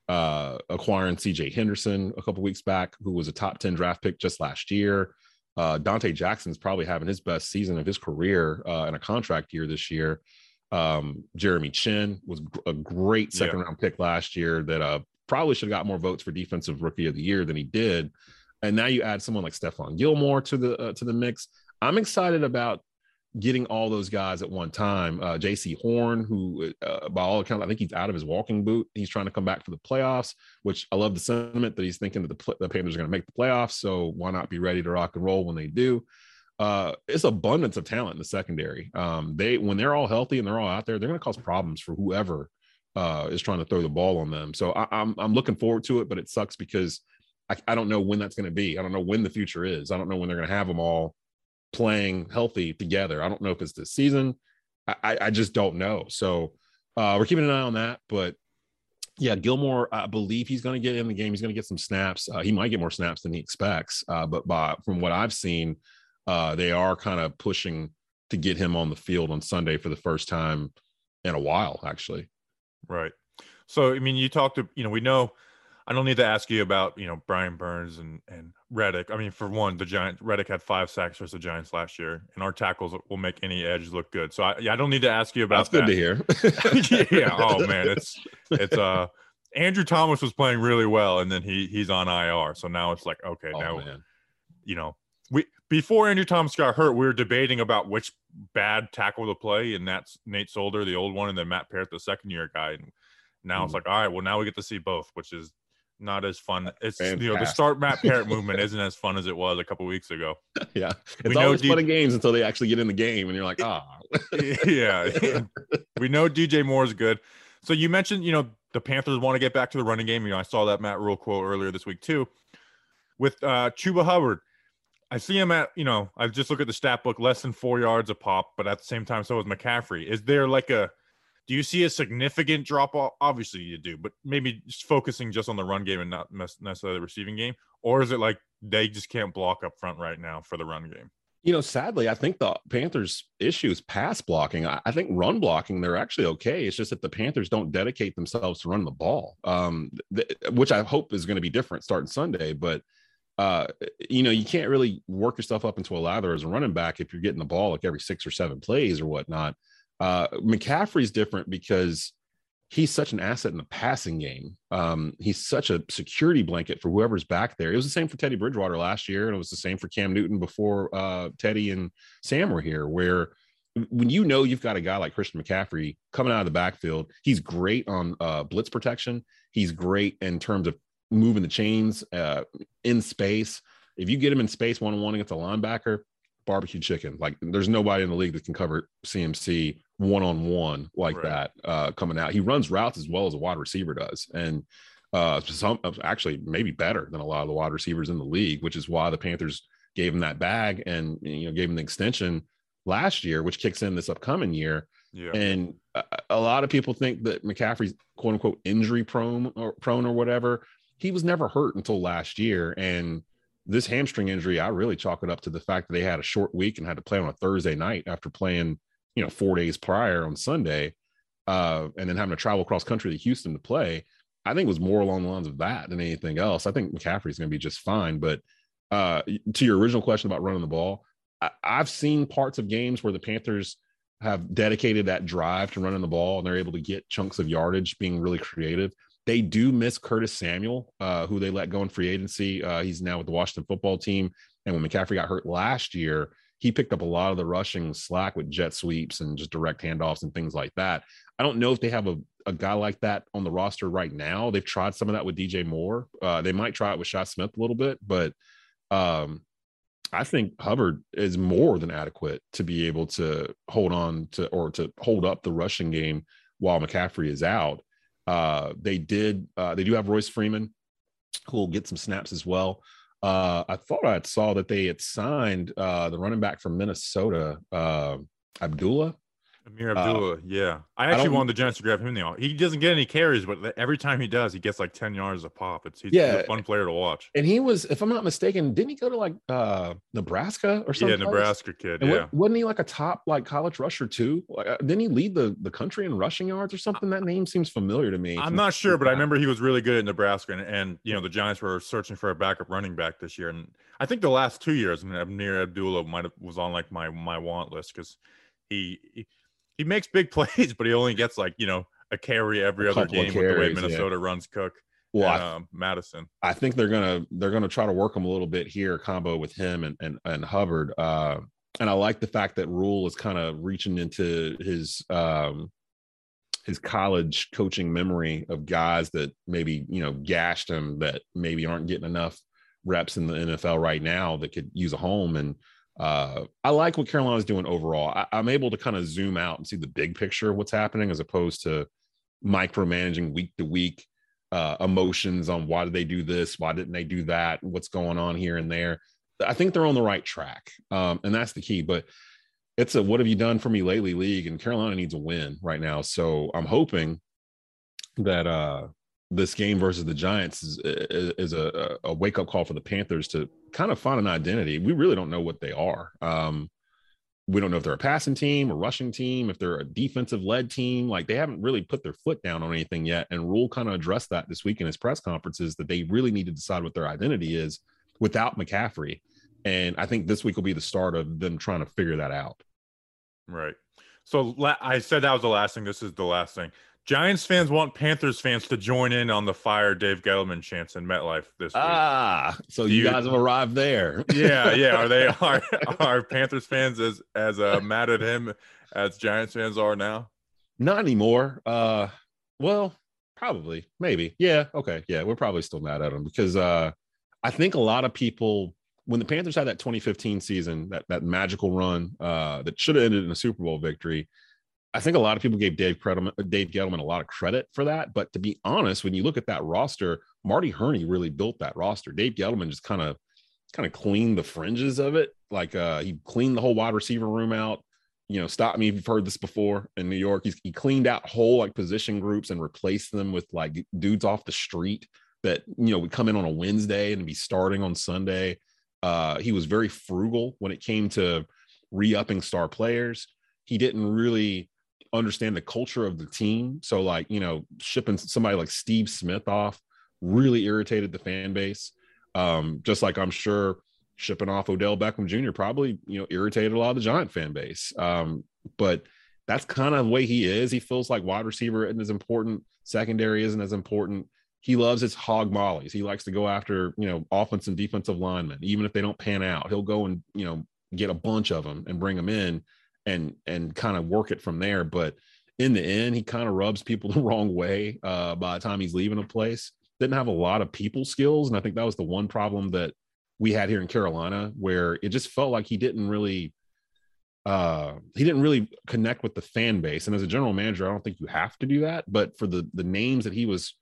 Uh, acquiring CJ Henderson a couple weeks back, who was a top 10 draft pick just last year. Uh, Donte Jackson's probably having his best season of his career uh, in a contract year this year. Um, Jeremy Chinn was a great second Yeah. round pick last year that uh, probably should have got more votes for defensive rookie of the year than he did. And now you add someone like Stephon Gilmore to the uh, to the mix. I'm excited about getting all those guys at one time. Uh, Jaycee Horn, who uh, by all accounts, I think he's out of his walking boot. He's trying to come back for the playoffs, which I love the sentiment that he's thinking that the, the Panthers are going to make the playoffs. So why not be ready to rock and roll when they do? Uh, it's abundance of talent in the secondary. Um, they when they're all healthy and they're all out there, they're going to cause problems for whoever uh, is trying to throw the ball on them. So I, I'm I'm looking forward to it, but it sucks because I, I don't know when that's going to be. I don't know when the future is. I don't know when they're going to have them all playing healthy together. I don't know if it's this season. I, I, just don't know. So uh, we're keeping an eye on that. But yeah, Gilmore, I believe he's going to get in the game. He's going to get some snaps. Uh, he might get more snaps than he expects. Uh, but by, from what I've seen, uh, they are kind of pushing to get him on the field on Sunday for the first time in a while, actually. Right. So I mean, you talked to you know we know. I don't need to ask you about you know Brian Burns and and Reddick. I mean, for one, the Giants Reddick had five sacks versus the Giants last year, and our tackles will make any edge look good. So I, yeah, I don't need to ask you about That's good to hear. *laughs* yeah. Oh *laughs* man, it's it's uh Andrew Thomas was playing really well, and then he he's on IR. So now it's like okay, Oh, now man. you know we before Andrew Thomas got hurt, we were debating about which bad tackle to play, and that's Nate Solder, the old one, and then Matt Peart, the second year guy. And now it's Mhm. like, all right, well now we get to see both, which is not as fun. It's you know the start Matt Peart *laughs* movement isn't as fun as it was a couple weeks ago. Yeah. It's know always D- fun and games until they actually get in the game and you're like, ah. *laughs* yeah, we know DJ Moore is good. So you mentioned, you know, the Panthers want to get back to the running game. You know, I saw that Matt Rhule quote earlier this week too. With uh Chuba Hubbard, I see him at, you know, I just look at the stat book, less than four yards a pop, but at the same time, so is McCaffrey. Is there like a do you see a significant drop off? Obviously, you do, but maybe just focusing just on the run game and not necessarily the receiving game, or is it like they just can't block up front right now for the run game? You know, sadly, I think the Panthers' issue is pass blocking. I, think run blocking, they're actually okay. It's just that the Panthers don't dedicate themselves to running the ball, um, th- which I hope is going to be different starting Sunday. But, uh, you know, you can't really work yourself up into a lather as a running back if you're getting the ball like every six or seven plays or whatnot. Uh, McCaffrey's different because he's such an asset in the passing game. Um, he's such a security blanket for whoever's back there. It was the same for Teddy Bridgewater last year, and it was the same for Cam Newton before uh, Teddy and Sam were here. Where when you know you've got a guy like Christian McCaffrey coming out of the backfield, he's great on uh, blitz protection. He's great in terms of moving the chains uh, in space. If you get him in space one on one against a linebacker, barbecue chicken. Like there's nobody in the league that can cover CMC one on one like Right. that uh, coming out. He runs routes as well as a wide receiver does, and uh, some actually maybe better than a lot of the wide receivers in the league, which is why the Panthers gave him that bag and you know gave him the extension last year, which kicks in this upcoming year. Yeah. And a, a lot of people think that McCaffrey's quote unquote injury prone or prone or whatever. He was never hurt until last year. And this hamstring injury, I really chalk it up to the fact that they had a short week and had to play on a Thursday night after playing, you know, four days prior on Sunday, uh, and then having to travel across country to Houston to play. I think was more along the lines of that than anything else. I think McCaffrey's going to be just fine. But uh, to your original question about running the ball, I, I've seen parts of games where the Panthers have dedicated that drive to running the ball and they're able to get chunks of yardage being really creative. They do miss Curtis Samuel, uh, who they let go in free agency. Uh, he's now with the Washington football team. And when McCaffrey got hurt last year, he picked up a lot of the rushing slack with jet sweeps and just direct handoffs and things like that. I don't know if they have a, a guy like that on the roster right now. They've tried some of that with DJ Moore. Uh, they might try it with Shi Smith a little bit, but um, I think Hubbard is more than adequate to be able to hold on to or to hold up the rushing game while McCaffrey is out. Uh, they did. Uh, they do have Royce Freeman, who will get some snaps as well. Uh, I thought I saw that they had signed uh, the running back from Minnesota, uh, Abdullah. Ameer Abdullah, yeah. I I actually don't- wanted the Giants to grab him now. He doesn't get any carries, but every time he does, he gets like 10 yards a pop. It's he's, he's Yeah. a fun player to watch. And he was, if I'm not mistaken, didn't he go to like uh Nebraska or something? Yeah, Nebraska kid. And Yeah. wasn't he like a top like college rusher too? Like, uh, didn't he lead the the country in rushing yards or something? That name seems familiar to me. I'm not sure, but I remember he was really good at Nebraska, and, and you know the Giants were searching for a backup running back this year, and I think the last two years, and Ameer Abdullah might have was on like my my want list because he, he he makes big *laughs* plays, but he only gets like you know a carry every A other game with the way carries, yeah. Minnesota runs Cook Well, and I, um, Madison. I think they're gonna they're gonna try to work him a little bit here, combo with him and and, and Hubbard. Uh, and I like the fact that Rhule is kind of reaching into his um his college coaching memory of guys that maybe you know gashed him that maybe aren't getting enough reps in the NFL right now that could use a home. And uh, I like what Carolina's doing overall. I, I'm able to kind of zoom out and see the big picture of what's happening as opposed to micromanaging week to week uh, emotions on why did they do this, why didn't they do that, what's going on here and there. I think they're on the right track, um, and that's the key. But it's a what have you done for me lately league, and Carolina needs a win right now. So I'm hoping that uh, this game versus the Giants is, is a, a wake up call for the Panthers to kind of find an identity. We really don't know what they are. Um, we don't know if they're a passing team, a rushing team, if they're a defensive led team. Like they haven't really put their foot down on anything yet. And Rhule kind of addressed that this week in his press conferences that they really need to decide what their identity is without McCaffrey. And I think this week will be the start of them trying to figure that out. Right. So la- I said that was the last thing. This is the last thing. Giants fans want Panthers fans to join in on the fire Dave Gettleman chants in MetLife this week. Ah, so you, you- guys have arrived there. *laughs* yeah, yeah. Are they *laughs* are are Panthers fans as as uh, mad at him as Giants fans are now? Not anymore. Uh, well, probably, maybe. Yeah. Okay. Yeah, we're probably still mad at him because uh, I think a lot of people when the Panthers had that 2015 season, that that magical run uh, that should have ended in a Super Bowl victory. I think a lot of people gave Dave Gettleman, Dave Gettleman a lot of credit for that. But to be honest, when you look at that roster, Marty Hurney really built that roster. Dave Gettleman just kind of kind of cleaned the fringes of it. Like uh, he cleaned the whole wide receiver room out. You know, stop me if you've heard this before in New York. He's, he cleaned out whole like position groups and replaced them with like dudes off the street that you know would come in on a Wednesday and be starting on Sunday. Uh, he was very frugal when it came to re-upping star players. He didn't really understand the culture of the team. So, like, you know, shipping somebody like Steve Smith off really irritated the fan base. Um, just like I'm sure shipping off Odell Beckham Jr. probably, you know, irritated a lot of the Giant fan base. Um, but that's kind of the way he is. He feels like wide receiver isn't as important, secondary isn't as important. He loves his hog mollies. He likes to go after, you know, offense and defensive linemen, even if they don't pan out. He'll go and, you know, get a bunch of them and bring them in and and kind of work it from there. But in the end, he kind of rubs people *laughs* the wrong way uh, by the time he's leaving a place. Didn't have a lot of people skills, and I think that was the one problem that we had here in Carolina, where it just felt like he didn't really uh he didn't really connect with the fan base. And as a general manager, I don't think you have to do that. But for the the names that he was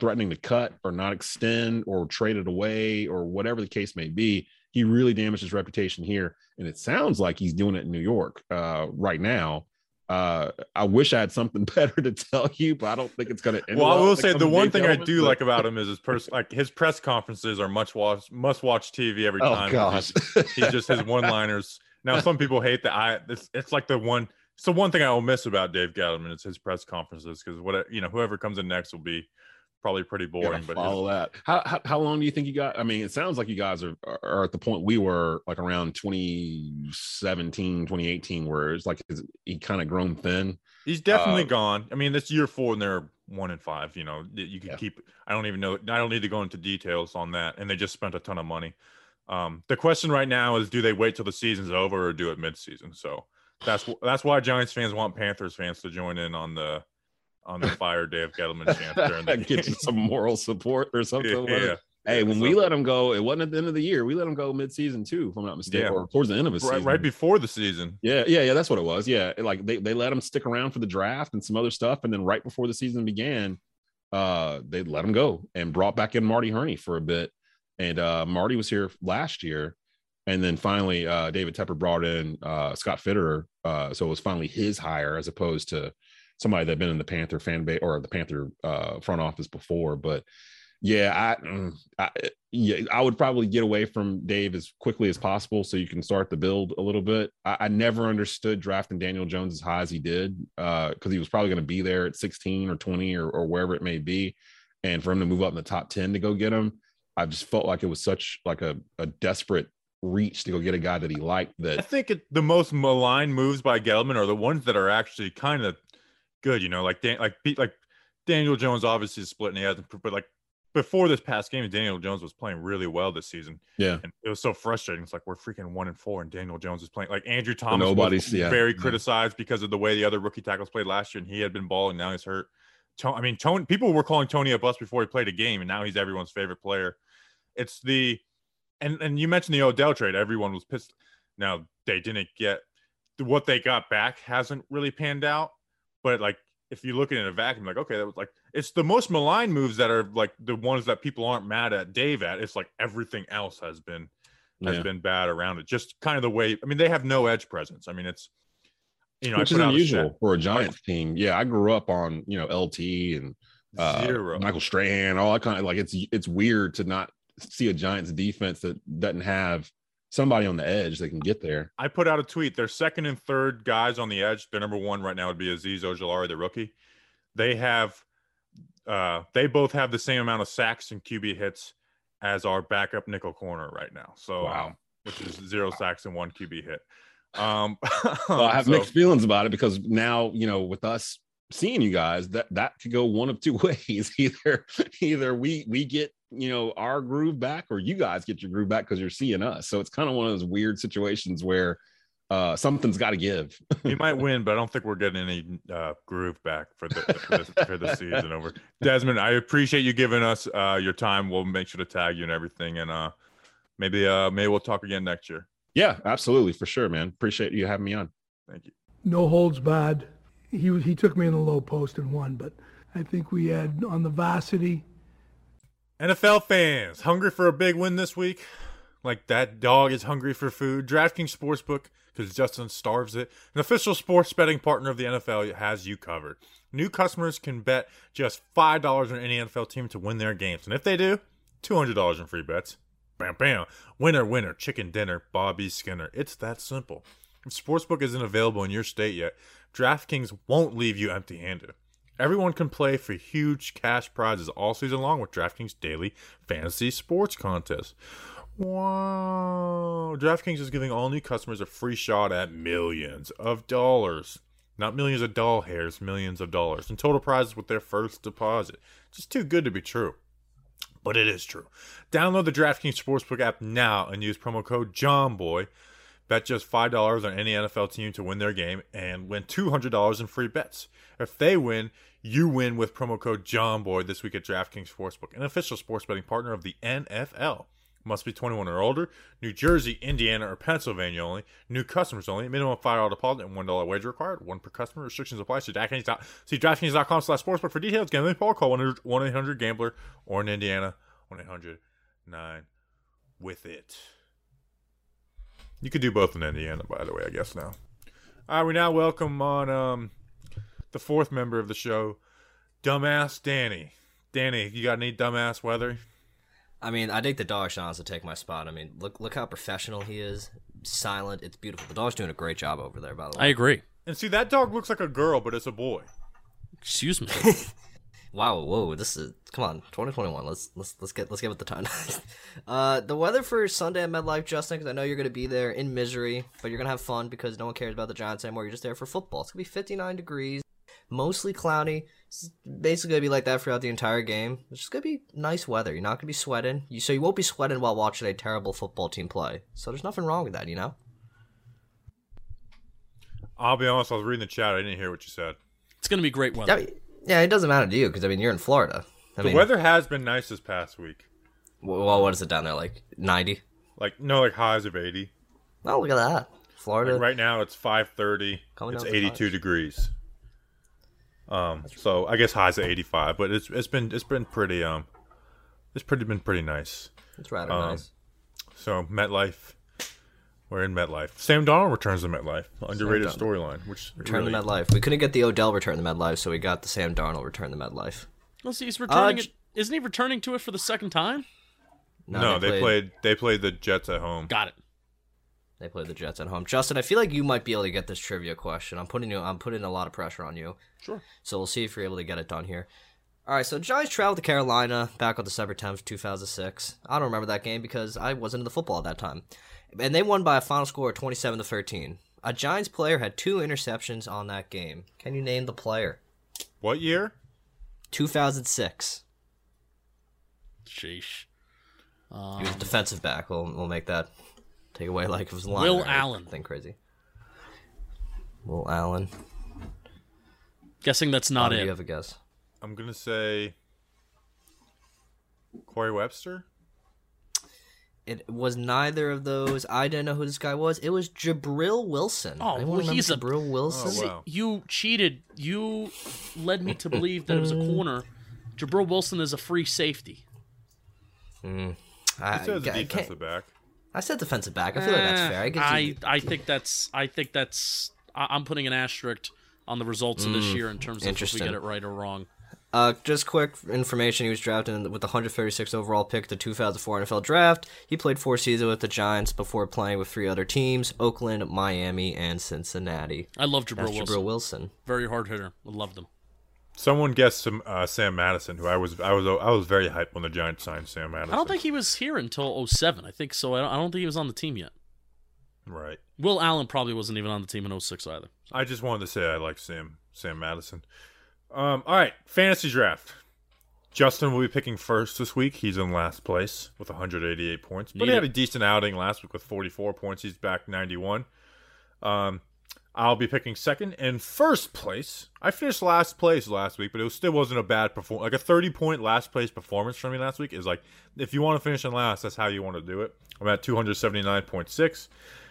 threatening to cut or not extend or trade it away or whatever the case may be, he really damaged his reputation here. And it sounds like he's doing it in New York uh, right now. Uh, I wish I had something *laughs* better to tell you, but I don't think it's going to. End well, I will say the one thing I do like about him is his pers- *laughs* like his press conferences are much watch must watch TV every time. Oh time. gosh, He's, he's just his one liners. Now some people hate that I it's, it's like the one So one thing I will miss about Dave Gettleman is his press conferences because what you know whoever comes in next will be probably pretty boring. But follow that. *laughs* How, how how long do you think you got? I mean, it sounds like you guys are are at the point we were like around 2017, 2018, where it's like is he kind of grown thin. He's definitely Uh, gone. I mean, this year four and they're one and five. You know, you can Yeah. keep. I don't even know. I don't need to go into details on that. And they just spent a ton of money. Um, the question right now is, do they wait till the season's over or do it mid-season? So that's that's why Giants fans want Panthers fans to join in on the on the fire Dave Gettleman chant during *laughs* the That gets you some moral support or something. yeah, Hey, when we let him go, it wasn't at the end of the year. We let him go mid-season too, if I'm not mistaken, Yeah. or towards the end of right, season. right before the season. Yeah, yeah, yeah. That's what it was. Yeah, like they, they let him stick around for the draft and some other stuff, and then right before the season began, uh, they let him go and brought back in Marty Hurney for a bit. And uh, Marty was here last year, And then finally, uh, David Tepper brought in uh, Scott Fitterer. Uh, so it was finally his hire as opposed to somebody that been in the Panther fan base or the Panther uh, front office before. But yeah, I, mm, I yeah, I would probably get away from Dave as quickly as possible so you can start the build a little bit. I, I never understood drafting Daniel Jones as high as he did because he was probably going to be there at 16 or 20 or, or wherever it may be, and for him to move up in the top 10 to go get him, I just felt like it was such like a, a desperate reach to go get a guy that he liked. That I think it, the most maligned moves by Gettleman are the ones that are actually kind of good. You know, like Dan, like like Daniel Jones obviously is split and he hasn't, but like before this past game, Daniel Jones was playing really well this season, yeah, and it was so frustrating. It's like we're freaking one and four, and Daniel Jones is playing like Andrew Thomas. nobody's- was yeah, very yeah. criticized because of the way the other rookie tackles played last year, and he had been balling. Now he's hurt. To- I mean, Toney. People were calling Toney a bust before he played a game, and now he's everyone's favorite player. It's the and and you mentioned the Odell trade. Everyone was pissed. Now they didn't get what they got back hasn't really panned out. But like if you look at it in a vacuum, like okay, that was like it's the most maligned moves that are like the ones that people aren't mad at Dave at. It's like everything else has been has yeah. been bad around it. Just kind of the way. I mean, they have no edge presence. I mean, it's you know, which is out a unusual for a Giants team. Yeah, I grew up on you know LT and uh, Zero. Michael Strahan, all that kind of like it's it's weird to not see a Giants defense that doesn't have somebody on the edge that can get there. I put out a tweet. Their second and third guys on the edge. Their number one right now would be Azeez Ojulari, the rookie. They have, uh, they both have the same amount of sacks and QB hits as our backup nickel corner right now. So, Wow. um, which is zero sacks and one QB hit. *laughs* Um, *laughs* Well, I have so- mixed feelings about it because now you know with us seeing you guys that that could go one of two *laughs* ways. Either either we we get you know our groove back or you guys get your groove back because you're seeing us. So it's kind of one of those weird situations where uh something's got to give. we might *laughs* win, but I don't think we're getting any uh, groove back for the for the, for the season over. Desmond, I appreciate you giving us uh, your time. We'll make sure to tag you and everything, and uh, maybe uh, maybe we'll talk again next year. Yeah, absolutely for sure, man. Appreciate you having me on. Thank you. no holds barred. He was he took me in the low post and won, but I think we had on the varsity. NFL fans, hungry for a big win this week? Like that dog is hungry for food. DraftKings Sportsbook, because Justin starves it, an official sports betting partner of the NFL, has you covered. New customers can bet just $5 on any NFL team to win their games. And if they do, $200 in free bets. Bam, bam. Winner, winner, chicken dinner, Bobby Skinner. It's that simple. If Sportsbook isn't available in your state yet, DraftKings won't leave you empty handed. Everyone can play for huge cash prizes all season long with DraftKings Daily Fantasy Sports Contest. Wow. DraftKings is giving all new customers a free shot at millions of dollars. Not millions of doll hairs, millions of dollars in total prizes with their first deposit. Just too good to be true. But it is true. Download the DraftKings Sportsbook app now and use promo code JOHNBOY. Bet just $5 on any NFL team to win their game and win $200 in free bets. If they win, you win with promo code JOHNBOY this week at DraftKings Sportsbook, an official sports betting partner of the NFL. Must be 21 or older. New Jersey, Indiana, or Pennsylvania only. New customers only. Minimum $5 deposit and $1 wager required. One per customer. Restrictions apply. See DraftKings. DraftKings.com slash sportsbook for details. Gambling Paul. Call 1-800-GAMBLER or in Indiana, 1-800-9 with it. You could do both in Indiana, by the way, I guess now. All right, we now welcome on um, the fourth member of the show, Dumbass Danny. Danny, you got any dumbass weather? I mean, I think the dog should to take my spot. I mean, look look how professional he is. Silent. It's beautiful. The dog's doing a great job over there, by the way. I agree. And see, that dog looks like a girl, but it's a boy. Excuse me. *laughs* Wow, whoa, this is come on, 2021. Let's let's let's get let's get with the time. *laughs* uh, the weather for Sunday at MetLife, Justin, because I know you're gonna be there in misery, but you're gonna have fun because no one cares about the Giants anymore. You're just there for football. It's gonna be 59 degrees, mostly cloudy. It's basically gonna be like that throughout the entire game. It's just gonna be nice weather. You're not gonna be sweating. You so you won't be sweating while watching a terrible football team play. So there's nothing wrong with that, you know. I'll be honest, I was reading the chat. I didn't hear what you said. It's gonna be great weather. Yeah, I mean- yeah, it doesn't matter to you because I mean you're in Florida. I The mean, weather has been nice this past week. well, what is it down there like 90? Like, no, like highs of 80. Oh, look at that, Florida. Like right now, it's 5.30. It's 82 fives. degrees. Um, so I guess highs at 85, but it's it's been it's been pretty um, it's pretty been pretty nice. It's rather Um, nice. So MetLife, We're in MetLife. Sam Darnold returns to MetLife. Underrated storyline, which Return really, the MetLife. We couldn't get the Odell return the MetLife, so we got the Sam Darnold return the MetLife. Well, see, he's returning j- it. Isn't he returning to it for the second time? No, they, played. They played the Jets at home. Got it. They played the Jets at home. Justin, I feel like you might be able to get this trivia question. I'm putting you. I'm putting a lot of pressure on you. Sure. So we'll see if you're able to get it done here. All right, so Giants traveled to Carolina back on December 10th, 2006. I don't remember that game because I wasn't in the football at that time. And they won by a final score of 27 to 13. A Giants player had two interceptions on that game. Can you name the player? What year? 2006. Sheesh. He was defensive back. We'll, we'll make that take away like it was a line. Will Allen. Anything crazy. Will Allen. Guessing that's not Bobby, it. You have a guess. I'm gonna say Corey Webster. It was neither of those. I didn't know who this guy was. It was Gibril Wilson. Oh, Anyone well, remember he's a- Gibril Wilson. Oh, wow. You cheated. You led me to believe that it was a corner. Gibril Wilson is a free safety. Hmm. I, He says I a can't- defensive back. I said defensive back. I feel like that's fair. I I. I think that's I think that's I- I'm putting an asterisk on the results of this year in terms of if we get it right or wrong. Uh, just quick information: He was drafted in- with the 136th overall pick, the 2004 NFL Draft. He played four seasons with the Giants before playing with three other teams: Oakland, Miami, and Cincinnati. I love Gibril Wilson. Gibril Wilson. Very hard hitter. I love them. Someone guessed some uh, Sam Madison, who I was I was I was very hyped when the Giants signed Sam Madison. I don't think he was here until 07. I think so. I don't, I don't think he was on the team yet. right. Will Allen probably wasn't even on the team in 06 either. I just wanted to say I like Sam Sam Madison. Um, all right, fantasy draft. Justin will be picking first this week. He's in last place with 188 points, but Need he had it. a decent outing last week with 44 points. He's back 91. Um, I'll be picking second and first place. I finished last place last week, but it was, still wasn't a bad performance. Like a 30 point last place performance for me last week is like if you want to finish in last, that's how you want to do it. I'm at 279.6.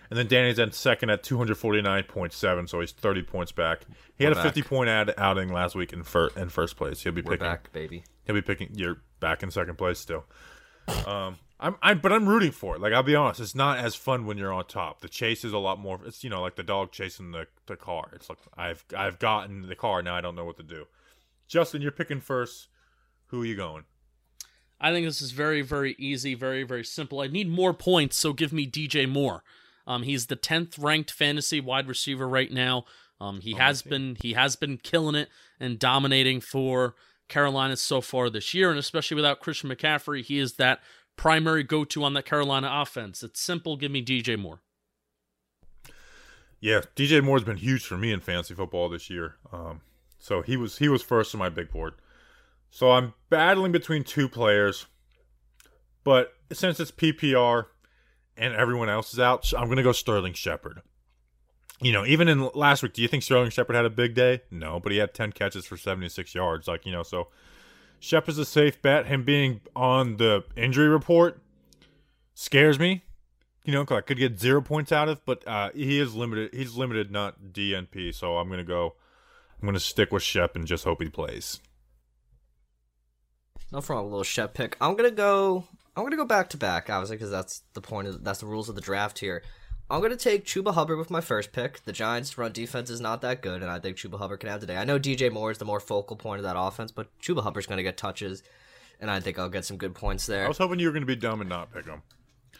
And then Danny's at second at 249.7, so he's 30 points back. He had We're a 50 point ad outing last week in, fir- in first place. He'll be We're picking. back, baby. He'll be picking. You're back in second place still. Um, I'm, I'm, but I'm rooting for it. Like I'll be honest, it's not as fun when you're on top. The chase is a lot more. It's you know like the dog chasing the, the car. It's like I've I've gotten the car now. I don't know what to do. Justin, you're picking first. Who are you going? I think this is very, very easy, very, very simple. I need more points, so give me DJ Moore. Um, he's the tenth ranked fantasy wide receiver right now. Um, he has been he has been killing it and dominating for Carolina so far this year, and especially without Christian McCaffrey, he is that primary go to on that Carolina offense. It's simple. Give me DJ Moore. Yeah, DJ Moore's been huge for me in fantasy football this year. Um, so he was he was first on my big board. So I'm battling between two players, but since it's PPR and everyone else is out, I'm gonna go Sterling Shepard. You know, even in last week, do you think Sterling Shepard had a big day? No, but he had 10 catches for 76 yards. Like you know, so Shepard's a safe bet. Him being on the injury report scares me you know, I could get zero points out of, but uh, he is limited. He's limited, not DNP. So I'm gonna go. I'm gonna stick with Shep and just hope he plays. No A little Shep pick. I'm gonna go. I'm gonna go back to back, obviously, because that's the point of that's the rules of the draft here. I'm gonna take Chuba Hubbard with my first pick. The Giants' run defense is not that good, and I think Chuba Hubbard can have today. I know DJ Moore is the more focal point of that offense, but Chuba Hubbard's gonna get touches, and I think I'll get some good points there. I was hoping you were gonna be dumb and not pick him.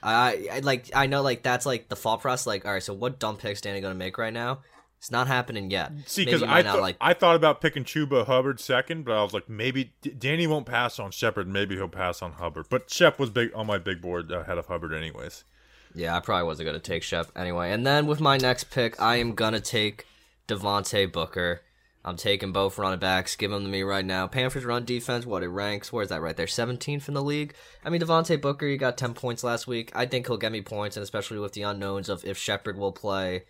I, I like I know like that's like the thought process. Like, all right, so what dumb pick's Danny gonna make right now? It's not happening yet. See, because I like I thought about picking Chuba Hubbard second, but I was like, maybe D- Danny won't pass on Shepard. Maybe he'll pass on Hubbard. But Shep was big on my big board ahead of Hubbard, anyways. Yeah, I probably wasn't gonna take Shep anyway. And then with my next pick, I am gonna take Devontae Booker. I'm taking both running backs. Give them to me right now. Panthers run defense, what it ranks. Where's that right there? 17th in the league. I mean, Devontae Booker, he got 10 points last week. I think he'll get me points, and especially with the unknowns of if Shepard will play.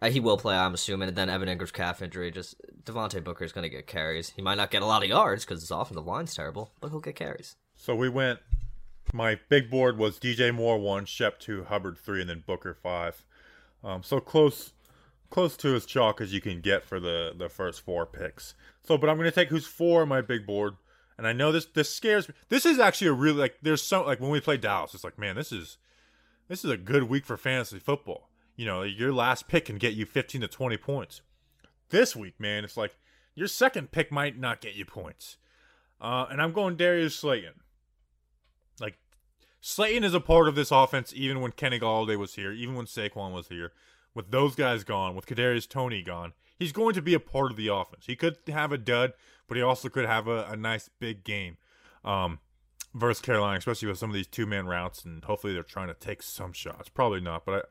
Uh, he will play, I'm assuming. And then Evan Engram's calf injury. Just Devonte Booker is gonna get carries. He might not get a lot of yards because it's his offensive line's terrible, but he'll get carries. So we went. My big board was DJ Moore one, Shep two, Hubbard three, and then Booker five. Um, so close, close to as chalk as you can get for the the first four picks. So, but I'm gonna take who's four on my big board, and I know this this scares me. This is actually a really like there's so like when we play Dallas, it's like man, this is this is a good week for fantasy football. You know, your last pick can get you 15 to 20 points. This week, man, it's like your second pick might not get you points. Uh, and I'm going Darius Slayton. Like, Slayton is a part of this offense even when Kenny Golladay was here, even when Saquon was here. With those guys gone, with Kadarius Toney gone, he's going to be a part of the offense. He could have a dud, but he also could have a, a nice big game um, versus Carolina, especially with some of these two man routes, and hopefully they're trying to take some shots. Probably not, but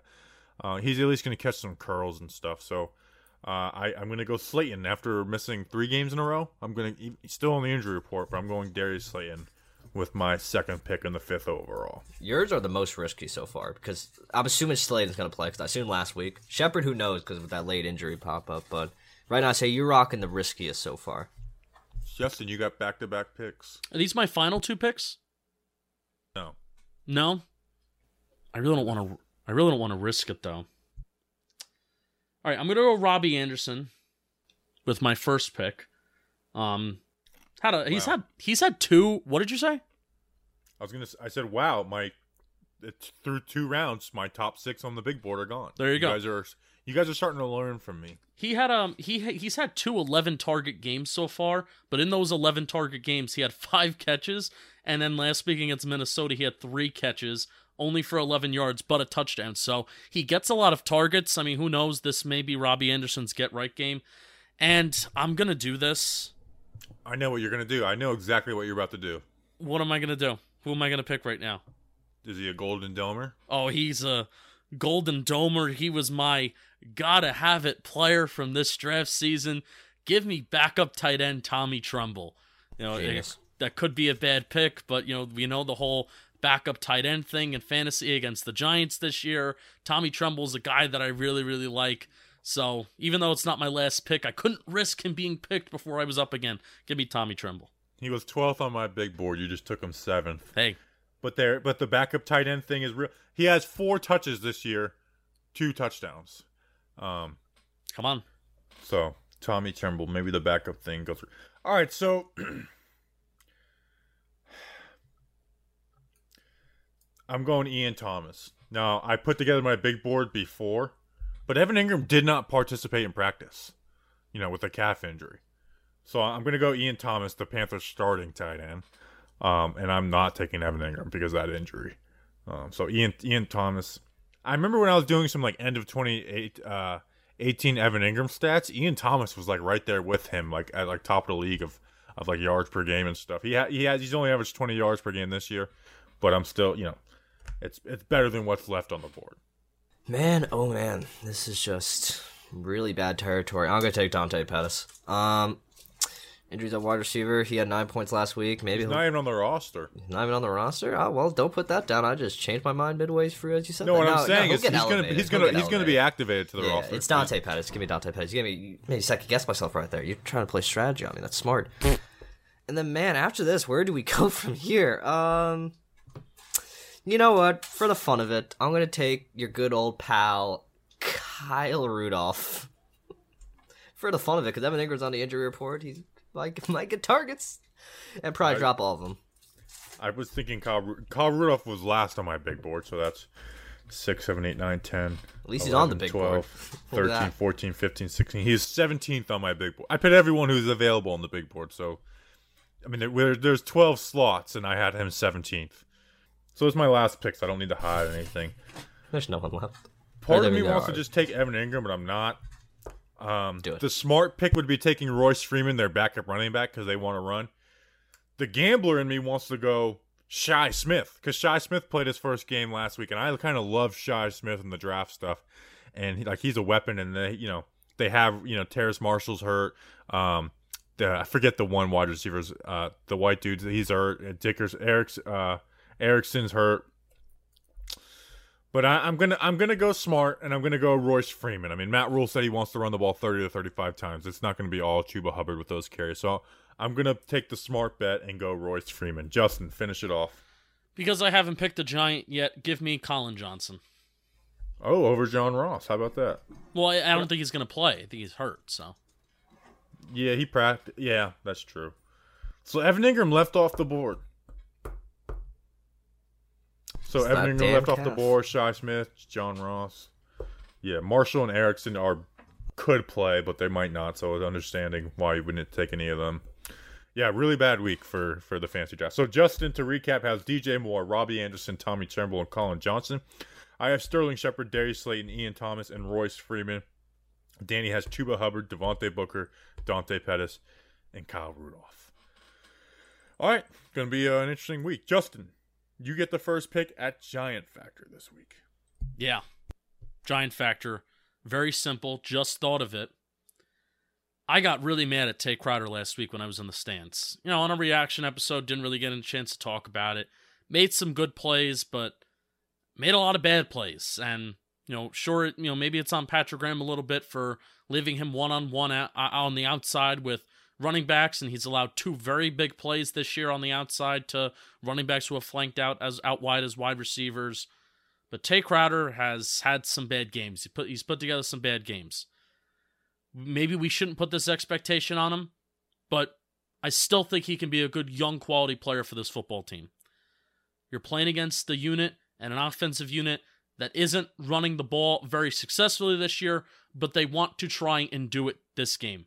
I, uh, he's at least going to catch some curls and stuff. So uh, I, I'm going to go Slayton after missing three games in a row. I'm going to still on the injury report, but I'm going Darius Slayton with my second pick in the fifth overall. Yours are the most risky so far because I'm assuming Slade is going to play because I assumed last week. Shepard, who knows because with that late injury pop up, but right now I say you're rocking the riskiest so far. Justin, you got back to back picks. Are these my final two picks? No. No. I really don't want to. I really don't want to risk it though. All right, I'm gonna go Robbie Anderson with my first pick. Um, had a he's Wow. had he's had two. What did you say? I was gonna. I said, "Wow, my it's through two rounds, my top six on the big board are gone." There you go. Guys are you guys are starting to learn from me. He had um he he's had two 11 target games so far, but in those 11 target games he had *laughs* 5 catches and then last week against Minnesota he had 3 catches only for 11 yards but a touchdown. So he gets a lot of targets. I mean, who knows this may be Robbie Anderson's get right game. And I'm going to do this. I know what you're gonna do. I know exactly what you're about to do. What am I going to do? Who am I going to pick right now? Is he a golden domer? Oh, he's a golden domer. He was my gotta have it player from this draft season. Give me backup tight end Tommy Tremble. You know, it- that could be a bad pick, but you know, we know the whole backup tight end thing in fantasy against the Giants this year. Tommy Tremble's a guy that I really, really like. So even though it's not my last pick, I couldn't risk him being picked before I was up again. Give me Tommy Tremble. He was 12th on my big board. You just took him seventh. Hey, But there, but the backup tight end thing is real. He has four touches this year, two touchdowns. Um, come on. so Tommy Tremble, maybe the backup thing goes through. All right, so *clears throat* I'm going Ian Thomas. Now I put together my big board before, but Evan Engram did not participate in practice. You know, with a calf injury. So I'm going to go Ian Thomas, the Panthers starting tight end. Um, and I'm not taking Evan Engram because of that injury. Um, so Ian Ian Thomas. I remember when I was doing some like end of 28 uh 18 Evan Engram stats, Ian Thomas was like right there with him, like at like top of the league of of like yards per game and stuff. He ha- he has he's only averaged 20 yards per game this year, but I'm still you know, it's it's better than what's left on the board. Man, oh man, this is just really bad territory. I'm gonna take Dante Pettis. Um, injuries at wide receiver. He had nine points last week. Maybe He's not even on the roster. not even on the roster. Oh well, don't put that down. I just changed my mind midway through as you said. No, that. what I'm saying he'll is he's gonna he's gonna he's gonna be activated to the Yeah, roster. it's Dante Pettis. Give me Dante Pettis. Give me maybe second guess myself right there. You're trying to play strategy on me. That's smart. and then man, after this, where do we go *laughs* from here? Um, you know what? For the fun of it, I'm gonna take your good old pal Kyle Rudolph. For the fun of it, because Evan Engram's on the injury report. He's like might get targets and probably Right. drop all of them. I was thinking Kyle, Ru- Kyle Rudolph was last on my big board, so that's 6, 7, 8, 9, 10. At least he's on the big board. 12, *laughs* Look at 13, 14, 15, 16. He's 17th on my big board. I put everyone who's available on the big board, so I mean, there, there's 12 slots, and I had him 17th. So it's my last pick, so I don't need to hide anything. There's no one left. Part of me wants to just take Evan Engram, but I'm not. Um, Do it. The smart pick would be taking Royce Freeman, their backup running back, because they want to run. The gambler in me wants to go Shi Smith, because Shi Smith played his first game last week, and I kind of love Shi Smith and the draft stuff, and he, like he's a weapon, and they, you know, they have you know Terrace Marshall's hurt. Um, the, I forget the one wide receivers, uh, the white dudes, he's hurt. Dickers, Eric's, uh, Erickson's hurt. But I, I'm gonna I'm gonna go smart and I'm gonna go Royce Freeman. I mean, Matt Rhule said he wants to run the ball 30 to 35 times. It's not gonna be all Chuba Hubbard with those carries. So I'm gonna take the smart bet and go Royce Freeman. Justin, finish it off. Because I haven't picked a giant yet, give me Colin Johnson. Oh, over John Ross. How about that? Well, I, I don't think he's going to play. I think he's hurt, so. Yeah, he practiced. Yeah, that's true. So Evan Engram left off the board. So that Evan Engram left off the board. Shi Smith, John Ross. Yeah, Marshall and Erickson are could play, but they might not. So it's understanding why you wouldn't take any of them. Yeah, really bad week for for the fancy draft. So Justin, to recap, has DJ Moore, Robbie Anderson, Tommy Tremble, and Colin Johnson. I have Sterling Shepard, Darius Slayton, Ian Thomas, and Royce Freeman. Danny has Chuba Hubbard, Devontae Booker, Dante Pettis, and Kyle Rudolph. All right, going to be uh, an interesting week. Justin, you get the first pick at Giant Factor this week. Yeah. Giant factor. Very simple. Just thought of it. I got really mad at Tae Crowder last week when I was in the stands. You know, on a reaction episode, didn't really get a chance to talk about it. Made some good plays, but made a lot of bad plays. And, you know, sure, you know, maybe it's on Patrick Graham a little bit for leaving him one on one on the outside with running backs, and he's allowed two very big plays this year on the outside to running backs who have flanked out as out wide as wide receivers. But Tae Crowder has had some bad games. He put he's put together some bad games. Maybe we shouldn't put this expectation on him, but I still think he can be a good young quality player for this football team. You're playing against the unit and an offensive unit that isn't running the ball very successfully this year, but they want to try and do it this game.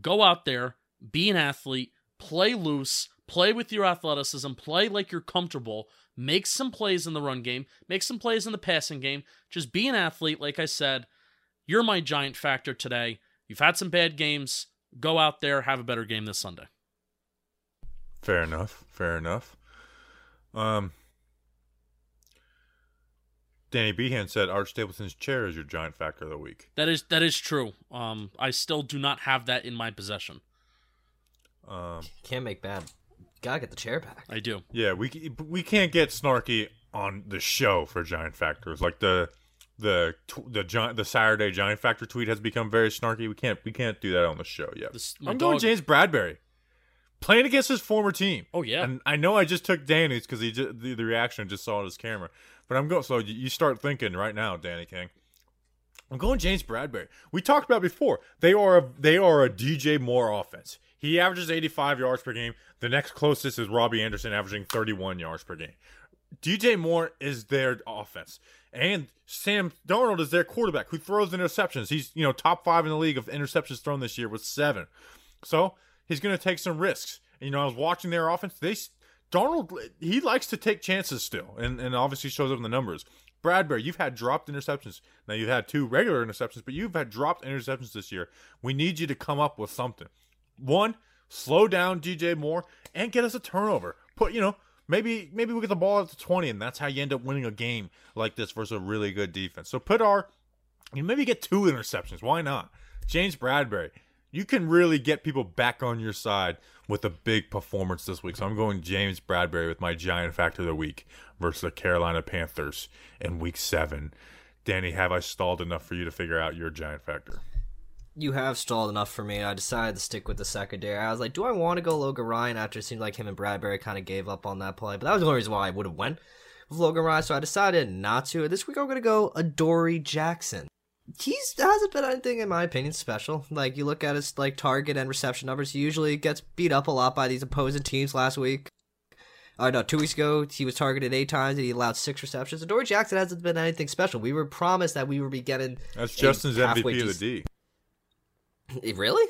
Go out there, be an athlete, play loose, play with your athleticism, play like you're comfortable, make some plays in the run game, make some plays in the passing game. Just be an athlete, like I said. You're my giant factor today. You've had some bad games. Go out there, have a better game this Sunday. Fair enough. Fair enough. Um, Danny Behan said Art Stapleton's chair is your giant factor of the week. That is that is true. Um, I still do not have that in my possession. Um, Can't make bad. Gotta get the chair back. I do. yeah, we we can't get snarky on the show for giant factors. Like the the the giant the Saturday giant factor tweet has become very snarky. We can't we can't do that on the show yet. This- I'm going James Bradberry. Playing against his former team. Oh, yeah. and I know I just took Danny's because he just, the, the reaction just saw it on his camera. But I'm going. So you start thinking right now, Danny King. I'm going James Bradberry. We talked about before. They are a, they are a DJ Moore offense. He averages 85 yards per game. The next closest is Robbie Anderson, averaging 31 yards per game. DJ Moore is their offense, and Sam Darnold is their quarterback who throws interceptions. He's you know top five in the league of interceptions thrown this year with seven. So he's going to take some risks. And, you know, I was watching their offense. They Darnold he likes to take chances still, and and obviously shows up in the numbers. Bradberry, you've had dropped interceptions. Now you've had two regular interceptions, but you've had dropped interceptions this year. We need you to come up with something. One, slow down DJ Moore and get us a turnover. Put you know maybe maybe we get the ball at the twenty, and that's how you end up winning a game like this versus a really good defense. So put our you know, maybe get two interceptions. Why not? James Bradberry, you can really get people back on your side with a big performance this week. So I'm going James Bradberry with my giant factor of the week versus the Carolina Panthers in week seven. Danny, have I stalled enough for you to figure out your giant factor? You have stalled enough for me. I decided to stick with the secondary. I was like, do I want to go Logan Ryan after it seemed like him and Bradberry kind of gave up on that play? But that was the only reason why I would have went with Logan Ryan, so I decided not to. This week I'm going to go Adoree Jackson. He's hasn't been anything in my opinion special. Like you look at his like target and reception numbers, he usually gets beat up a lot by these opposing teams. Last week, uh, no, two weeks ago he was targeted eight times and he allowed six receptions. Adoree Jackson hasn't been anything special. We were promised that we would be getting That's Justin's MVP of the D. Really?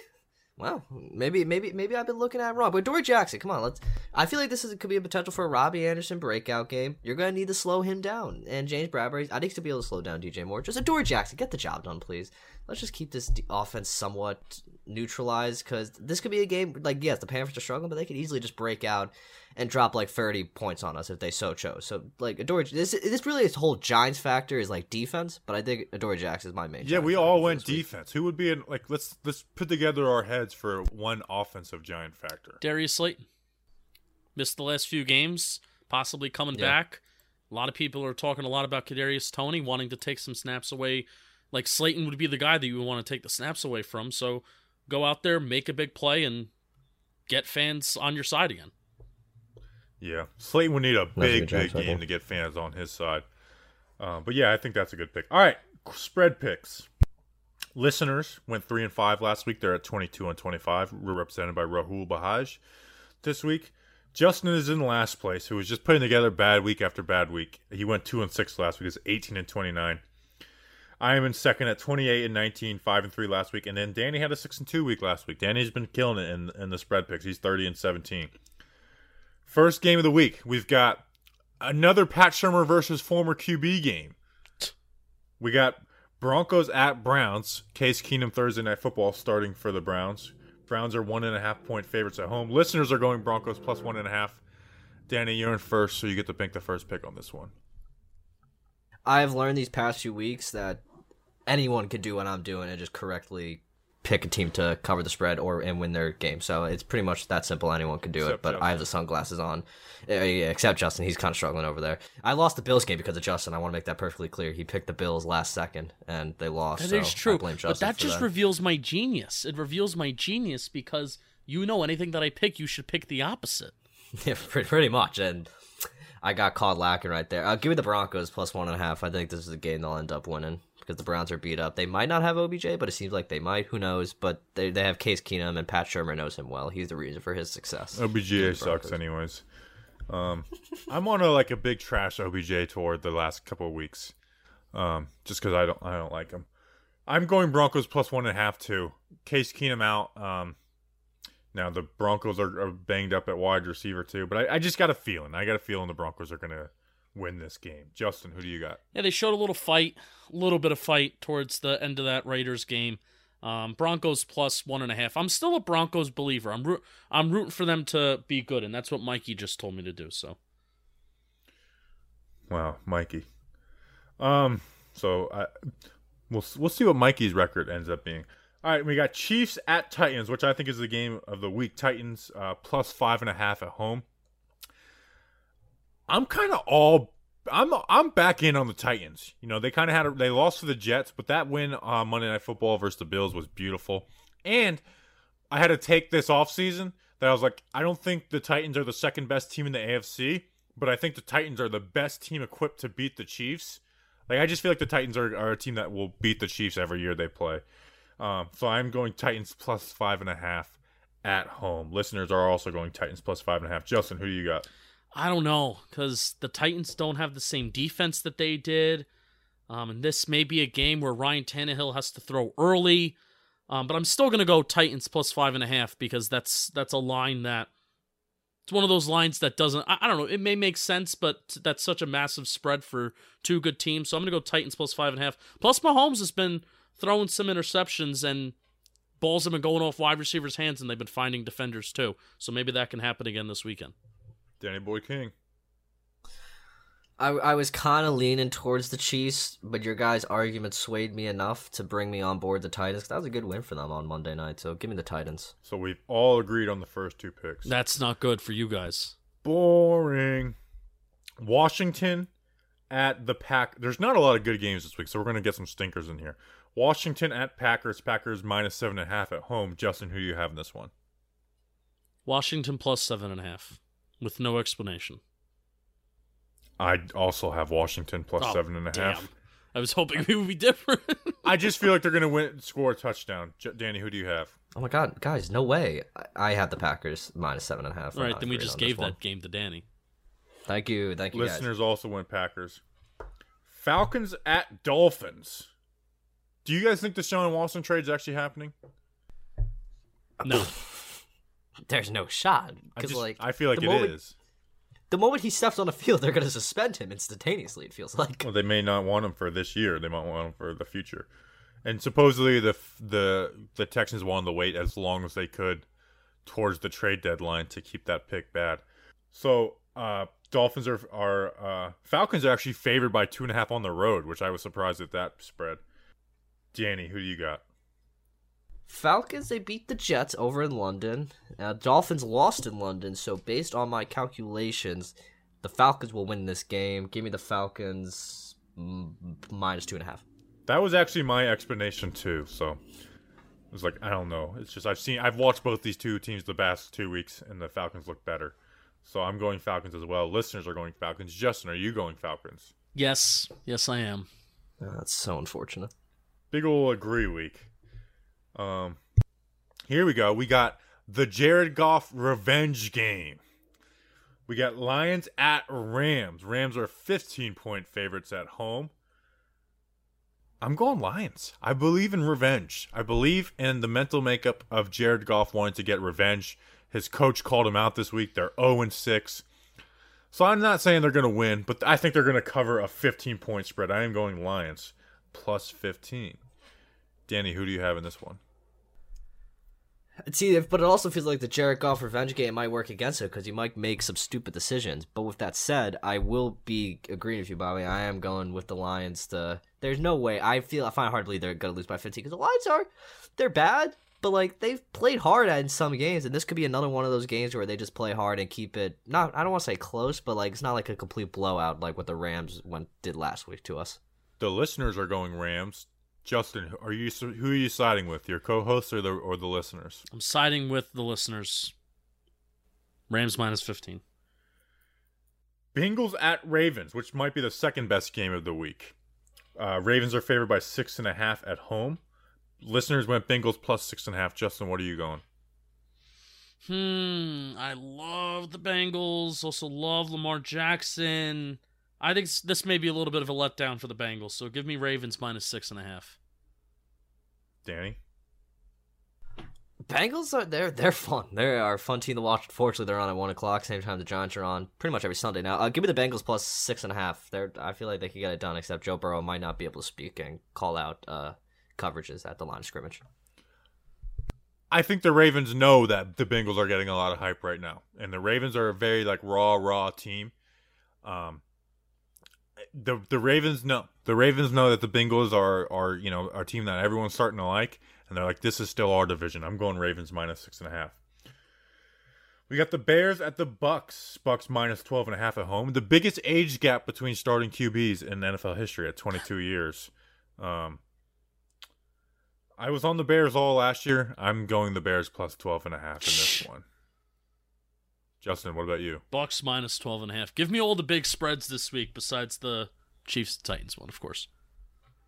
Wow. Maybe maybe maybe I've been looking at wrong. But Dory Jackson, come on, let's I feel like this is could be a potential for a Robbie Anderson breakout game. You're gonna need to slow him down. And James Bradberry, I think to be able to slow down DJ Moore. Just a Dory Jackson, get the job done, please. Let's just keep this offense somewhat neutralized because this could be a game like yes, the Panthers are struggling, but they could easily just break out and drop like 30 points on us if they so chose. So like Adore this this really this whole Giants factor is like defense, but I think Adoree Jackson is my main. Yeah, Giants we all went this week. defense. Who would be in like let's let's put together our heads for one offensive giant factor. Darius Slayton missed the last few games, possibly coming Yeah. back. A lot of people are talking a lot about Kadarius Toney wanting to take some snaps away. Like Slayton would be the guy that you would want to take the snaps away from. So go out there, make a big play, and get fans on your side again. Yeah, Slayton would need a a big, good job, big Slayton. game to get fans on his side. Uh, but yeah, I think that's a good pick. All right, spread picks. Listeners went three and five last week. They're at twenty-two and twenty-five. We're represented by Rahul Bahaj this week. Justin is in last place, who was just putting together bad week after bad week. He went two and six last week. He's eighteen and twenty nine. I am in second at twenty eight and 19, 5 and three last week, and then Danny had a six and two week last week. Danny's been killing it in in the spread picks. He's thirty and seventeen. First game of the week, we've got another Pat Shurmur versus former QB game. We got Broncos at Browns. Case Keenum Thursday night football starting for the Browns. Browns are one and a half point favorites at home. Listeners are going Broncos plus one and a half. Danny, you're in first, so you get to pick the first pick on this one. I've learned these past few weeks that anyone could do what I'm doing and just correctly pick a team to cover the spread or and win their game. So it's pretty much that simple. Anyone can do Except it. But Justin. I have the sunglasses on, Uh, except Justin. He's kind of struggling over there. I lost the Bills game because of Justin. I want to make that perfectly clear. He picked the Bills last second and they lost. That is so I true. But that just that. reveals my genius. It reveals my genius because you know anything that I pick, you should pick the opposite. *laughs* Yeah, pretty, pretty much. And I got caught lacking right there. Uh, give me the Broncos plus one and a half. I think this is a game they'll end up winning because the Browns are beat up. They might not have OBJ, but it seems like they might. Who knows? But they, they have Case Keenum, and Pat Shurmur knows him well. He's the reason for his success. OBJ sucks, anyways. Um, *laughs* I'm on a like a big trash OBJ tour the last couple of weeks, um, just because I don't I don't like him. I'm going Broncos plus one and a half too. Case Keenum out. Um, now the Broncos are, are banged up at wide receiver too, but I, I just got a feeling. I got a feeling the Broncos are gonna win this game. Justin, who do you got? Yeah, they showed a little fight, a little bit of fight towards the end of that Raiders game. Um, Broncos plus one and a half. I'm still a Broncos believer. I'm root, I'm rooting for them to be good, and that's what Mikey just told me to do. So Wow, Mikey. Um, so I we'll we'll see what Mikey's record ends up being. All right, we got Chiefs at Titans, which I think is the game of the week. Titans uh, plus five and a half at home. I'm kind of all I'm I'm back in on the Titans. You know, they kind of had a, they lost to the Jets, but that win on Monday Night Football versus the Bills was beautiful. And I had to take this off season that I was like, I don't think the Titans are the second best team in the AFC, but I think the Titans are the best team equipped to beat the Chiefs. Like I just feel like the Titans are, are a team that will beat the Chiefs every year they play. Um, so I'm going Titans plus five and a half at home. Listeners are also going Titans plus five and a half. Justin, who do you got? I don't know because the Titans don't have the same defense that they did. Um, and this may be a game where Ryan Tannehill has to throw early. Um, but I'm still gonna go Titans plus five and a half because that's that's a line that it's one of those lines that doesn't. I, I don't know. It may make sense, but that's such a massive spread for two good teams. So I'm gonna go Titans plus five and a half. Plus Mahomes has been throwing some interceptions and balls have been going off wide receivers' hands, and they've been finding defenders too. So maybe that can happen again this weekend. Danny Boy King. I, I was kind of leaning towards the Chiefs, but your guys' argument swayed me enough to bring me on board the Titans. That was a good win for them on Monday night, so give me the Titans. So we've all agreed on the first two picks. That's not good for you guys. boring. Washington at the Pack. There's not a lot of good games this week, so we're gonna get some stinkers in here. Washington at Packers. Packers minus seven and a half at home. Justin, who do you have in this one? Washington plus seven and a half, with no explanation. I also have Washington plus Oh, seven and a half. damn. I was hoping we would be different. *laughs* I just feel like they're gonna win, score a touchdown. J- Danny, who do you have? Oh my god, guys, no way. I, I have the Packers minus seven and a half. All I'm right, then we just on this gave one. that game to Danny. Thank you, thank you, guys. Listeners also went Packers. Falcons at Dolphins. Do you guys think the Sean Watson trade is actually happening? No, *laughs* There's no shot because like I feel like it moment, is. The moment he steps on the field, they're gonna suspend him instantaneously. It feels like. Well, they may not want him for this year. They might want him for the future. And supposedly the the the Texans wanted to wait as long as they could towards the trade deadline to keep that pick bad. So uh, Dolphins are are uh, Falcons are actually favored by two and a half on the road, which I was surprised at that spread. Danny, who do you got? Falcons they beat the Jets over in London. Uh, Dolphins lost in London, so based on my calculations, the Falcons will win this game. Give me the Falcons mm, minus two and a half. That was actually my explanation too. So it was like I don't know. It's just I've seen I've watched both these two teams the past two weeks, and the Falcons look better. So I'm going Falcons as well. Listeners are going Falcons. Justin, are you going Falcons? yes, yes, I am. Oh, that's so unfortunate. Big ol' agree week. Um, here we go. We got the Jared Goff revenge game. We got Lions at Rams. Rams are 15 point favorites at home. I'm going Lions. I believe in revenge. I believe in the mental makeup of Jared Goff wanting to get revenge. His coach called him out this week. They're 0 6. So I'm not saying they're going to win, but I think they're going to cover a 15 point spread. I am going Lions plus 15. Danny, who do you have in this one? See, if- but it also feels like the Jared Goff revenge game might work against it because he might make some stupid decisions. But with that said, I will be agreeing with you, Bobby. I am going with the Lions. To there's no way I feel I find it hard to believe they're gonna lose by 15 because the Lions are they're bad, but like they've played hard in some games, and this could be another one of those games where they just play hard and keep it not I don't want to say close, but like it's not like a complete blowout like what the Rams went did last week to us. The listeners are going Rams. Justin, are you who are you siding with? Your co-hosts or the or the listeners? I'm siding with the listeners. Rams minus 15. Bengals at Ravens, which might be the second best game of the week. Uh, Ravens are favored by six and a half at home. Listeners went Bengals plus six and a half. Justin, what are you going? Hmm. I love the Bengals. Also love Lamar Jackson. I think this may be a little bit of a letdown for the Bengals. So give me Ravens minus six and a half. Danny? Bengals are they're they're fun. They are a fun team to watch. Unfortunately, they're on at one o'clock, same time the Giants are on pretty much every Sunday now. Uh, give me the Bengals plus six and a half. They're I feel like they could get it done, except Joe Burrow might not be able to speak and call out uh, coverages at the line of scrimmage. I think the Ravens know that the Bengals are getting a lot of hype right now, and the Ravens are a very like raw, raw team. Um, the the Ravens know the Ravens know that the Bengals are are you know our team that everyone's starting to like, and they're like, this is still our division. I'm going Ravens minus six and a half. We got the Bears at the Bucs. Bucs minus 12 and a half at home. The biggest age gap between starting QBs in NFL history at 22 years. Um, I was on the Bears all last year. I'm going the Bears plus 12 and a half in this one. Justin, what about you? Bucs minus 12 and a half. Give me all the big spreads this week besides the Chiefs Titans one, of course.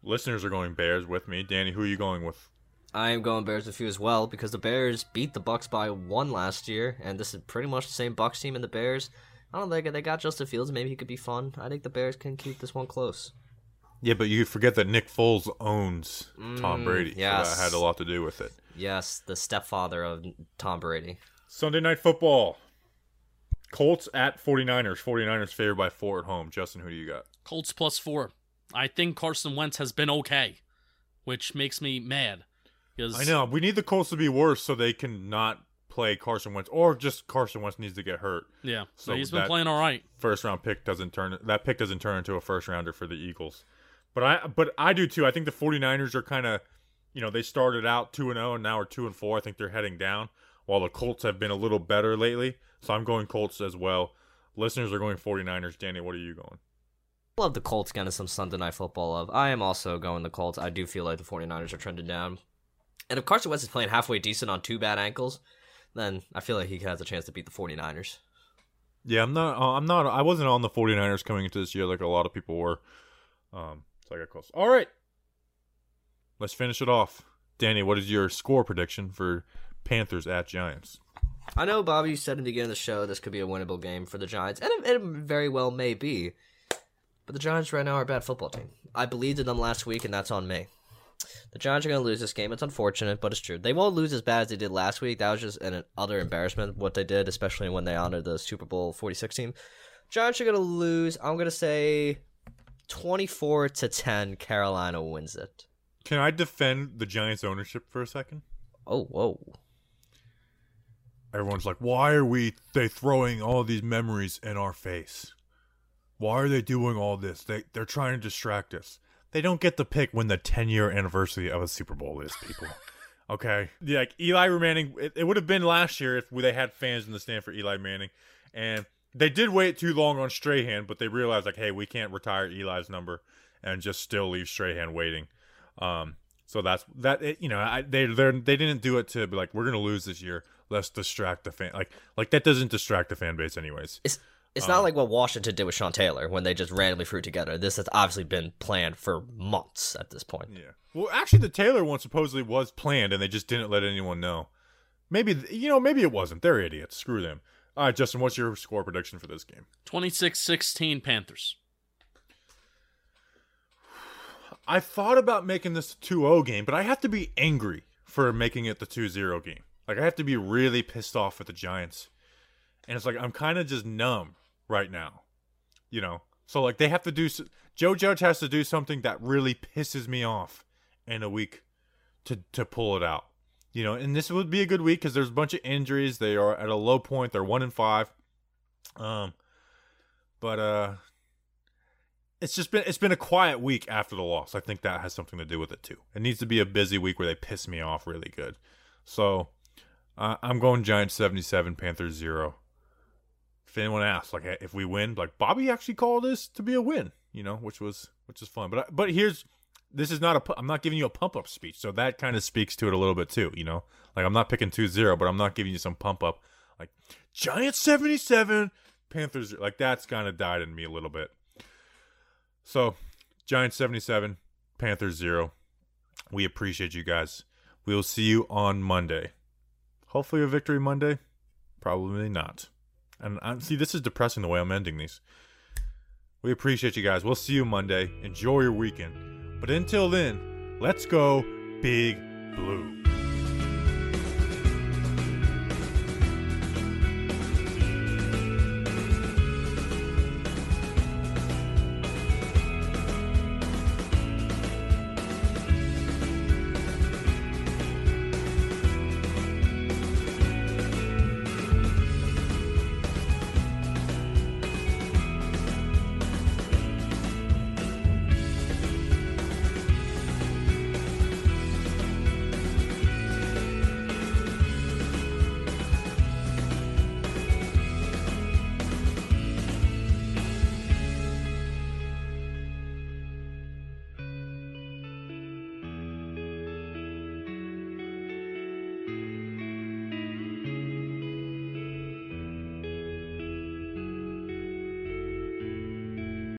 Listeners are going Bears with me. Danny, who are you going with? I am going Bears with you as well because the Bears beat the Bucs by one last year, and this is pretty much the same Bucs team and the Bears. I don't think they got Justin Fields. Maybe he could be fun. I think the Bears can keep this one close. Yeah, but you forget that Nick Foles owns Tom Mm, Brady. So that had a lot to do with it. Yes, the stepfather of Tom Brady. Sunday night football. Colts at 49ers. 49ers favored by four at home. Justin, who do you got? Colts plus four. I think Carson Wentz has been okay, which makes me mad. Because I know. We need the Colts to be worse so they can not play Carson Wentz, or just Carson Wentz needs to get hurt. Yeah, so he's been playing all right. First round pick doesn't turn that pick doesn't turn into a first rounder for the Eagles. But I but I do too. I think the 49ers are kind of you know, they started out 2 and 0 and now are 2 and 4. I think they're heading down while the Colts have been a little better lately. So I'm going Colts as well. Listeners are going 49ers. Danny, what are you going? Love the Colts getting some Sunday night football love. I am also going the Colts. I do feel like the 49ers are trending down. And if Carson Wentz is playing halfway decent on two bad ankles, then I feel like he has a chance to beat the 49ers. Yeah, I'm not. Uh, I'm not. I wasn't on the 49ers coming into this year like a lot of people were. Um, so I got close. All right, let's finish it off. Danny, what is your score prediction for Panthers at Giants? I know, Bobby, you said in the beginning of the show this could be a winnable game for the Giants, and it, it very well may be. But the Giants right now are a bad football team. I believed in them last week, and that's on me. The Giants are going to lose this game. It's unfortunate, but it's true. They won't lose as bad as they did last week. That was just an utter embarrassment what they did, especially when they honored the Super Bowl 46 team. Giants are going to lose. I'm going to say 24 to 10. Carolina wins it. Can I defend the Giants ownership for a second? Oh, whoa. Everyone's like, why are we they throwing all these memories in our face? Why are they doing all this? They they're trying to distract us. They don't get the pick when the 10 year anniversary of a Super Bowl is, people. *laughs* okay, yeah, like Eli Manning, it, it would have been last year if they had fans in the stand for Eli Manning, and they did wait too long on Strahan, but they realized like, hey, we can't retire Eli's number and just still leave Strahan waiting. Um, so that's that. It, you know, I, they they they didn't do it to be like we're gonna lose this year. Let's distract the fan. Like like that doesn't distract the fan base anyways. It's it's not um, like what Washington did with Sean Taylor when they just randomly threw it together. This has obviously been planned for months at this point. Yeah. Well, actually, the Taylor one supposedly was planned, and they just didn't let anyone know. Maybe you know, maybe it wasn't. They're idiots. Screw them. All right, Justin, what's your score prediction for this game? 26-16 Panthers. I thought about making this a 2-0 game, but I have to be angry for making it the 2-0 game. Like I have to be really pissed off at the Giants. And it's like I'm kind of just numb right now. You know. So like they have to do Joe Judge has to do something that really pisses me off in a week to to pull it out. You know, and this would be a good week cuz there's a bunch of injuries. They are at a low point. They're 1 in 5. Um but uh it's just been it's been a quiet week after the loss. I think that has something to do with it too. It needs to be a busy week where they piss me off really good. So uh, I'm going Giants 77, Panthers 0. If anyone asks, like if we win, like Bobby actually called this to be a win, you know, which was which is fun. But I- but here's this is not a I'm not giving you a pump up speech, so that kind of speaks to it a little bit too, you know. Like I'm not picking 2-0, but I'm not giving you some pump up. Like Giants 77, Panthers like that's kind of died in me a little bit. So, Giants 77, Panthers 0. We appreciate you guys. We will see you on Monday. Hopefully a victory Monday. Probably not. And I, see, this is depressing the way I'm ending these. We appreciate you guys. We'll see you Monday. Enjoy your weekend. But until then, let's go Big Blue.